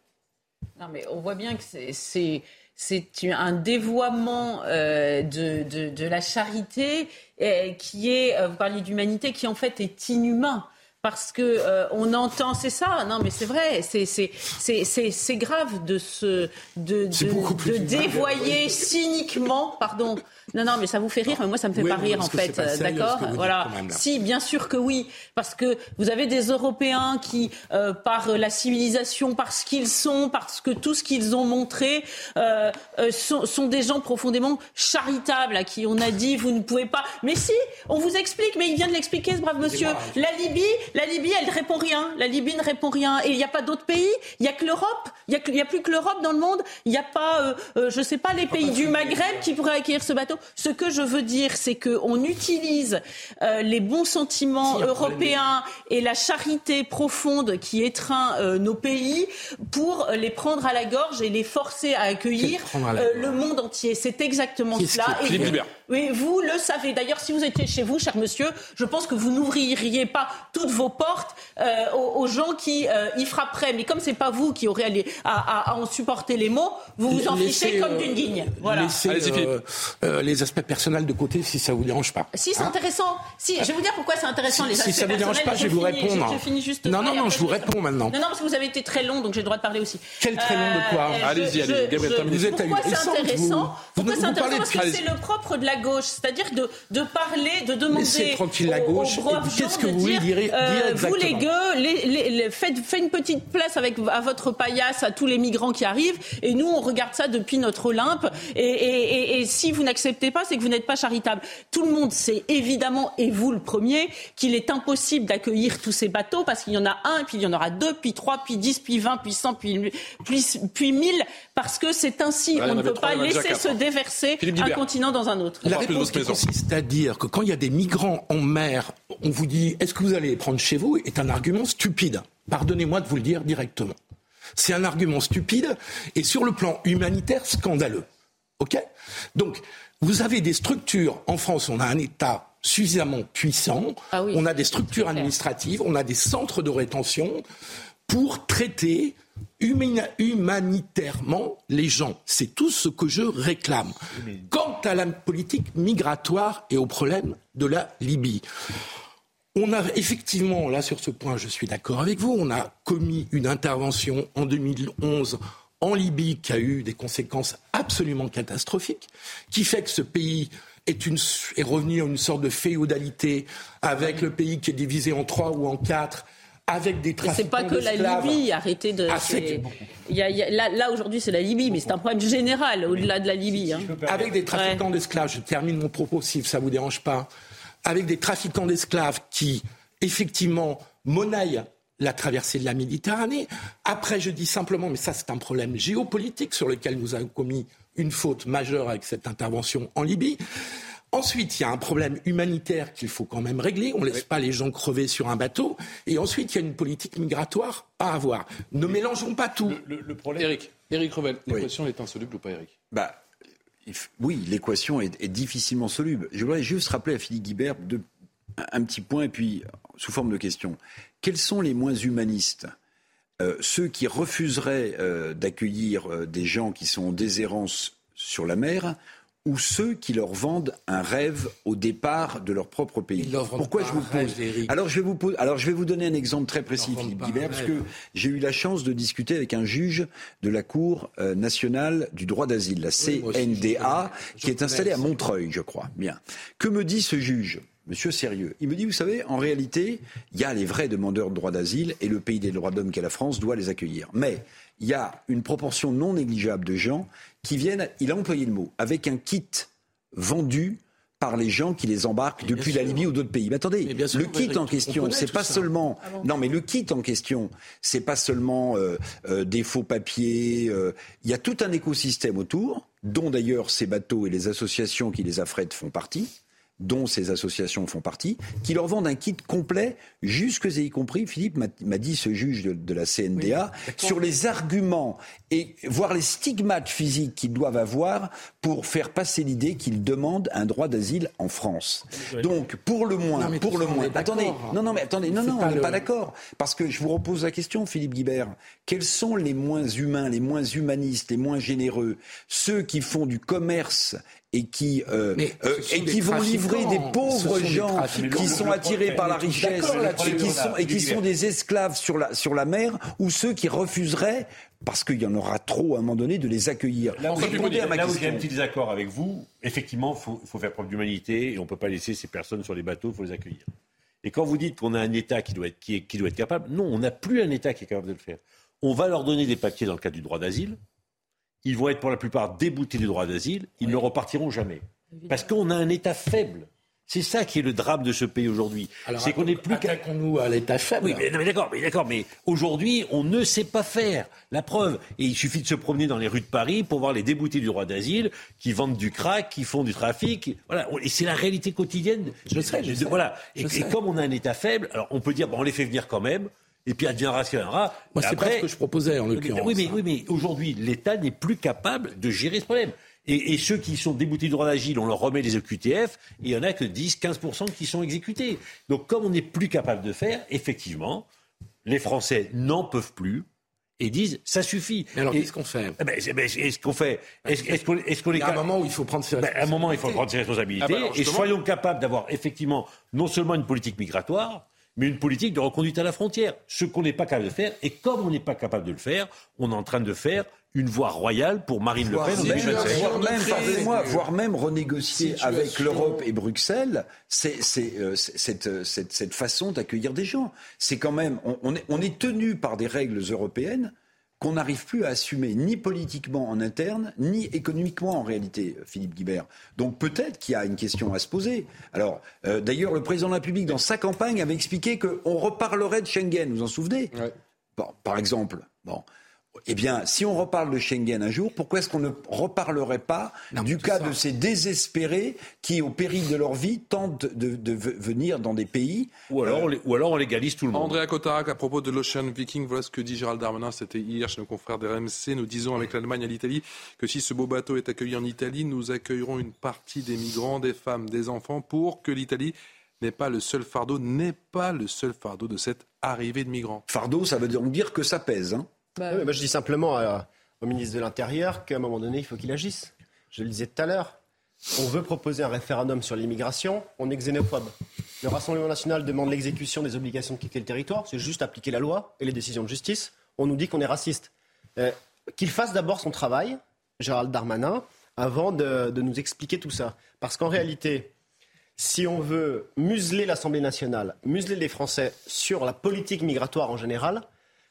Non, mais on voit bien que c'est c'est un dévoiement euh, de, de, de, la charité euh, qui est, euh, vous parliez d'humanité, qui en fait est inhumain parce que euh, on entend, c'est ça, non mais c'est vrai, c'est c'est grave de se de, de, de dévoyer cyniquement, pardon, non, non, mais ça vous fait rire, mais moi ça me fait pas rire en fait, d'accord Voilà. Si, bien sûr que oui, parce que vous avez des Européens qui, euh, par la civilisation, parce qu'ils sont, parce que tout ce qu'ils ont montré, euh, euh, sont, sont, des gens profondément charitables à qui on a dit vous ne pouvez pas. Mais si, on vous explique, mais il vient de l'expliquer ce brave monsieur. La Libye, la Libye, elle ne répond rien. La Libye ne répond rien. Et il n'y a pas d'autres pays? Il n'y a que l'Europe? Il n'y a, a, plus que l'Europe dans le monde? Il n'y a pas, je ne sais pas, les pays du Maghreb qui pourraient accueillir ce bateau? Ce que je veux dire, c'est qu'on utilise euh, les bons sentiments européens et la charité profonde qui étreint euh, nos pays pour les prendre à la gorge et les forcer à accueillir euh, le monde entier. C'est exactement cela. Oui, vous le savez. D'ailleurs, si vous étiez chez vous, cher monsieur, je pense que vous n'ouvririez pas toutes vos portes aux, gens qui y frapperaient. Mais comme c'est pas vous qui aurez à, à, en supporter les mots, vous vous en fichez comme d'une guigne. Voilà. les aspects personnels de côté si ça vous dérange pas. Si c'est hein intéressant. Si, je vais vous dire pourquoi c'est intéressant les aspects Si ça vous dérange pas, je vais vous répondre. Je, finis juste non, non, non, je vous réponds maintenant. Non, non, parce que vous avez été très long, donc j'ai le droit de parler aussi. Quel très long de quoi euh, Allez-y, allez Vous êtes Pourquoi c'est intéressant? Pourquoi c'est intéressant? Parce que c'est le propre de la gauche, c'est-à-dire de, de parler, de demander. Laissez tranquille la gauche. Qu'est-ce que vous voulez dire, euh, Vous les gueux, faites, une petite place avec à votre paillasse à tous les migrants qui arrivent, et nous on regarde ça depuis notre Olympe. Et si vous n'acceptez pas, c'est que vous n'êtes pas charitable. Tout le monde sait évidemment, et vous le premier, qu'il est impossible d'accueillir tous ces bateaux parce qu'il y en a un, puis il y en aura deux, puis trois, puis dix, puis vingt, puis cent, puis, puis, mille, parce que c'est ainsi. on ne peut pas laisser se déverser un continent dans un autre. La réponse qui consiste à dire que quand il y a des migrants en mer, on vous dit est-ce que vous allez les prendre chez vous? Est un argument stupide. Pardonnez-moi de vous le dire directement. C'est un argument stupide et sur le plan humanitaire scandaleux. OK? Donc, vous avez des structures, en France, on a un État suffisamment puissant, ah on a des structures administratives, on a des centres de rétention pour traiter humanitairement les gens. C'est tout ce que je réclame. Quant à la politique migratoire et au problème de la Libye, on a effectivement, là sur ce point, je suis d'accord avec vous, on a commis une intervention en 2011 en Libye qui a eu des conséquences absolument catastrophiques, qui fait que ce pays est, est revenu à une sorte de féodalité avec le pays qui est divisé en trois ou en quatre avec des trafiquants C'est pas que la Libye, arrêtez de. Ah, y a, y a, là, là aujourd'hui, c'est la Libye, mais c'est un problème général au-delà de la Libye. Hein. Avec des trafiquants d'esclaves, je termine mon propos si ça vous dérange pas. Avec des trafiquants d'esclaves qui, effectivement, monnaient la traversée de la Méditerranée. Après, je dis simplement, mais ça c'est un problème géopolitique sur lequel nous avons commis une faute majeure avec cette intervention en Libye. Ensuite, il y a un problème humanitaire qu'il faut quand même régler. On ne laisse pas les gens crever sur un bateau. Et ensuite, il y a une politique migratoire à avoir. Ne mélangeons pas tout. Le, problème... Eric, Eric Revel, l'équation est insoluble ou pas, Eric bah, Oui, l'équation est, difficilement soluble. Je voudrais juste rappeler à Philippe Guibert un petit point, et puis sous forme de question. Quels sont les moins humanistes? Euh, Ceux qui refuseraient euh, d'accueillir euh, des gens qui sont en déshérence sur la mer ou ceux qui leur vendent un rêve au départ de leur propre pays. Pourquoi je vous pose Alors je vais vous alors je vais vous donner un exemple très précis, Philippe Guibert, parce que j'ai eu la chance de discuter avec un juge de la Cour nationale du droit d'asile, la CNDA, qui est installée à Montreuil, je crois. Bien. Que me dit ce juge monsieur sérieux? Il me dit, vous savez, en réalité, il y a les vrais demandeurs de droit d'asile et le pays des droits d'homme qu'est la France doit les accueillir. Mais il y a une proportion non négligeable de gens qui viennent, il a employé le mot, avec un kit vendu par les gens qui les embarquent depuis la Libye ou d'autres pays. Mais attendez, le kit en question, c'est pas seulement ah non, mais le kit en question, c'est pas seulement euh, euh, des faux papiers. Euh, il y a tout un écosystème autour, dont d'ailleurs ces bateaux et les associations qui les affrètent font partie dont ces associations font partie, qui leur vendent un kit complet, jusque et y compris, Philippe m'a dit ce juge de, la CNDA, sur les arguments et voire les stigmates physiques qu'ils doivent avoir pour faire passer l'idée qu'ils demandent un droit d'asile en France. Donc, pour le moins, pour le moins, attendez, non, non, mais attendez, non, non, on n'est pas d'accord, parce que je vous repose la question, Philippe Guibert, quels sont les moins humains, les moins humanistes, les moins généreux, ceux qui font du commerce et qui, euh, euh, et qui vont livrer des pauvres gens qui sont attirés par la richesse et qui sont, et qui sont des esclaves sur la, sur la mer ou ceux qui refuseraient parce qu'il y en aura trop à un moment donné de les accueillir. Là où, j'ai un petit désaccord avec vous, effectivement, il faut, faut, faire preuve d'humanité et on ne peut pas laisser ces personnes sur les bateaux, il faut les accueillir. Et quand vous dites qu'on a un État qui doit être, qui, qui doit être capable, non, on n'a plus un État qui est capable de le faire. On va leur donner des papiers dans le cadre du droit d'asile, ils vont être pour la plupart déboutés du droit d'asile, ils ne repartiront jamais. Parce qu'on a un État faible. C'est ça qui est le drame de ce pays aujourd'hui. C'est qu'on n'est plus attaquons-nous à l'État faible. Oui, mais, d'accord, mais d'accord, mais aujourd'hui, on ne sait pas faire. La preuve, et il suffit de se promener dans les rues de Paris pour voir les déboutés du droit d'asile qui vendent du crack, qui font du trafic. Voilà, et c'est la réalité quotidienne. Je sais, je sais. Voilà. Et, comme on a un État faible, alors on peut dire, bon, on les fait venir quand même. Et puis adviendra ce Moi, c'est pas ce que je proposais en l'occurrence. Oui, mais, oui, mais aujourd'hui, l'État n'est plus capable de gérer ce problème. Et, ceux qui sont déboutés du droit d'agile, on leur remet les EQTF, et il n'y en a que 10-15% qui sont exécutés. Donc comme on n'est plus capable de faire, effectivement, les Français n'en peuvent plus et disent ça suffit. Mais alors qu'est-ce qu'on fait? Eh ben, ben, Est-ce qu'on fait Est-ce qu'on est, un moment où il faut prendre ses responsabilités. Ben, un moment, il faut prendre ses responsabilités. Ah et soyons capables d'avoir effectivement non seulement une politique migratoire, mais une politique de reconduite à la frontière. Ce qu'on n'est pas capable de faire, et comme on n'est pas capable de le faire, on est en train de faire une voie royale pour Marine Le Pen voire, même, voire même renégocier avec l'Europe et Bruxelles c'est, euh, cette, cette, cette, façon d'accueillir des gens. C'est quand même, on, est, on est tenu par des règles européennes qu'on n'arrive plus à assumer ni politiquement en interne, ni économiquement en réalité, Philippe Guibert. Donc peut-être qu'il y a une question à se poser. Alors, euh, d'ailleurs, le président de la République, dans sa campagne, avait expliqué qu'on reparlerait de Schengen, vous vous en souvenez? Bon, Par exemple. Bon. Eh bien, si on reparle de Schengen un jour, pourquoi est-ce qu'on ne reparlerait pas du cas de ces désespérés qui, au péril de leur vie, tentent de, venir dans des pays ou alors, on, ou alors on légalise tout le monde. Andrea Cotarac, à propos de l'Ocean Viking, voilà ce que dit Gérald Darmanin, c'était hier chez nos confrères de RMC. Nous disons avec l'Allemagne à l'Italie que si ce beau bateau est accueilli en Italie, nous accueillerons une partie des migrants, des femmes, des enfants, pour que l'Italie n'est pas le seul fardeau, n'est pas le seul fardeau de cette arrivée de migrants. Fardeau, ça veut donc dire que ça pèse. Hein bah je dis simplement au ministre de l'Intérieur qu'à un moment donné, il faut qu'il agisse. Je le disais tout à l'heure. On veut proposer un référendum sur l'immigration, on est xénophobe. Le Rassemblement national demande l'exécution des obligations de quitter le territoire, c'est juste appliquer la loi et les décisions de justice. On nous dit qu'on est raciste. Euh, qu'il fasse d'abord son travail, Gérald Darmanin, avant de, de nous expliquer tout ça. Parce qu'en réalité, si on veut museler l'Assemblée nationale, museler les Français sur la politique migratoire en général,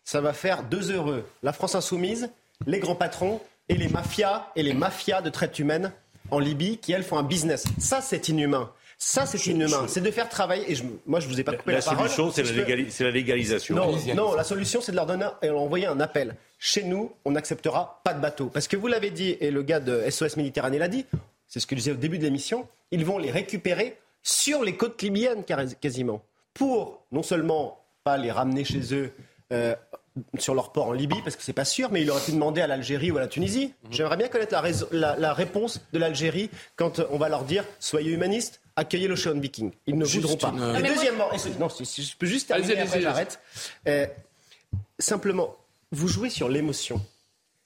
ça va faire deux heureux. La France insoumise, les grands patrons et les mafias et les mafias de traite humaine en Libye qui, elles, font un business. Ça, c'est inhumain. Ça, c'est inhumain. C'est de faire travailler. Et je, moi, je vous ai pas coupé la, la parole. La solution, c'est la, légalisation. Non, non, la solution, c'est de leur donner et leur envoyer un appel. Chez nous, on n'acceptera pas de bateau. Parce que vous l'avez dit, et le gars de SOS Méditerranée l'a dit, c'est ce que je disais au début de l'émission, ils vont les récupérer sur les côtes libyennes quasiment. Pour non seulement pas les ramener chez eux euh, sur leur port en Libye, parce que c'est pas sûr, mais il aurait pu demander à l'Algérie ou à la Tunisie. Mhm. J'aimerais bien connaître la, réponse de l'Algérie quand on va leur dire soyez humanistes, accueillez l'Ocean Viking. Ils ne voudront pas. Euh, et deuxièmement, non, si, je peux juste terminer, après j'arrête. Euh, simplement, vous jouez sur l'émotion.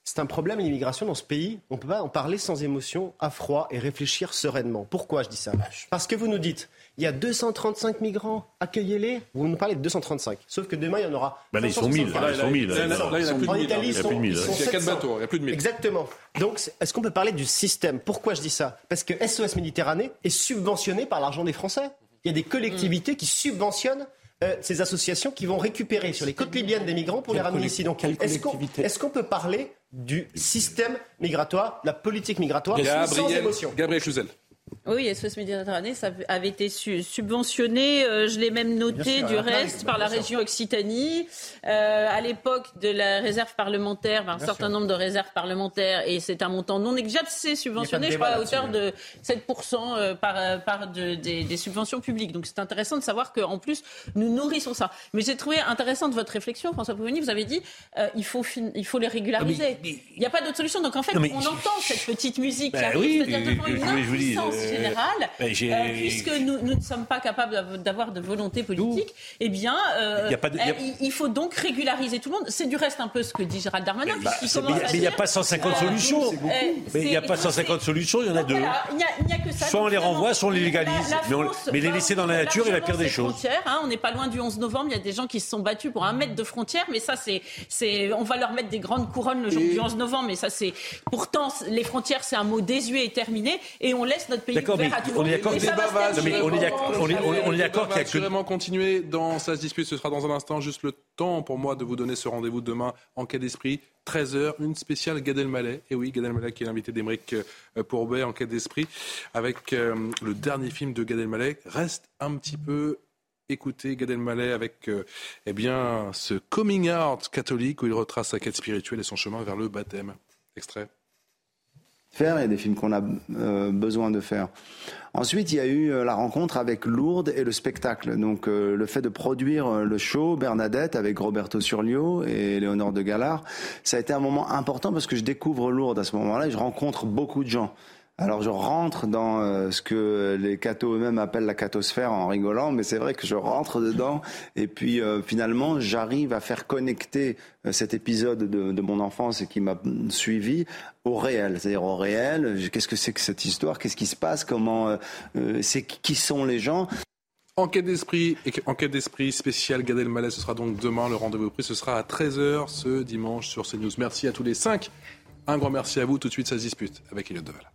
C'est un problème l'immigration dans ce pays. On ne peut pas en parler sans émotion, à froid et réfléchir sereinement. Pourquoi je dis ça? Parce que vous nous dites il y a 235 migrants, accueillez-les. Vous nous parlez de 235. Sauf que demain, il y en aura. Bah là, ils sont 1000. Là, ils sont 1000. Là, il y en a plus de 1000. En Italie, il y a plus de 1000. Il y a 4 bateaux, il y a plus de 1000. Exactement. Donc, est-ce qu'on peut parler du système? Pourquoi je dis ça? Parce que SOS Méditerranée est subventionné par l'argent des Français. Il y a des collectivités qui subventionnent euh, ces associations qui vont récupérer sur les côtes libyennes des migrants pour les ramener ici. Donc, est-ce qu'on peut parler du système migratoire, de la politique migratoire sans émotion? Gabriel Cluzel. Oui, SOS Méditerranée, ça avait été subventionné, euh, je l'ai même noté du reste, par la région Occitanie. Euh, à l'époque de la réserve parlementaire, un certain nombre de réserves parlementaires, et c'est un montant non négligeable, c'est subventionné, je crois, à hauteur de 7% euh, par, par de, des, subventions publiques. Donc c'est intéressant de savoir qu'en plus, nous nourrissons ça. Mais j'ai trouvé intéressante votre réflexion, François Pouveni, vous avez dit, il, faut il faut les régulariser. Il n'y a pas d'autre solution. Donc en fait, on entend cette petite musique ben qui oui, arrive, une générale, euh, puisque nous, nous, ne sommes pas capables d'avoir de volonté politique, eh bien, euh, il, faut donc régulariser tout le monde. C'est du reste un peu ce que dit Gérald Darmanin. Bah, mais il n'y a pas 150 solutions. Mais il n'y a pas 150 solutions, il y en a deux. Soit on les renvoie, soit on les légalise. mais, les laisser dans la nature est la pire des choses. Hein, on n'est pas loin du 11 novembre. Il y a des gens qui se sont battus pour un mètre de frontière, mais ça, c'est, on va leur mettre des grandes couronnes le jour du 11 novembre. Mais ça, c'est pourtant les frontières, c'est un mot désuet et terminé, et on laisse notre pays D'accord, mais on est d'accord on est d'accord qu'il y a que... vraiment continuer dans sa dispute. Ce sera dans un instant juste le temps pour moi de vous donner ce rendez-vous demain en quai d'esprit. 13h, une spéciale Gad Elmaleh. Et oui, Gad Elmaleh qui est l'invité d'Emeric euh, Pourbet en quai d'esprit avec euh, le dernier film de Gad Elmaleh. Reste un petit peu écouter Gad Elmaleh avec euh, eh bien, ce coming out catholique où il retrace sa quête spirituelle et son chemin vers le baptême. Extrait faire, il y a des films qu'on a euh, besoin de faire. Ensuite, il y a eu euh, la rencontre avec Lourdes et le spectacle. Donc, euh, le fait de produire le show Bernadette avec Roberto Surlio et Léonore de Galard, ça a été un moment important parce que je découvre Lourdes à ce moment-là et je rencontre beaucoup de gens. Alors je rentre dans euh, ce que les cathos eux-mêmes appellent la cathosphère en rigolant, mais c'est vrai que je rentre dedans et puis euh, finalement j'arrive à faire connecter euh, cet épisode de, mon enfance qui m'a suivi au réel, c'est-à-dire au réel. Qu'est-ce que c'est que cette histoire? Qu'est-ce qui se passe? Comment C'est qui sont les gens? Enquête d'esprit, enquête d'esprit spécial Gad Elmaleh, ce sera donc demain le rendez-vous pris, ce sera à 13h ce dimanche sur CNews. Merci à tous les cinq. Un grand merci à vous. Tout de suite, ça se dispute avec Elliot Deval.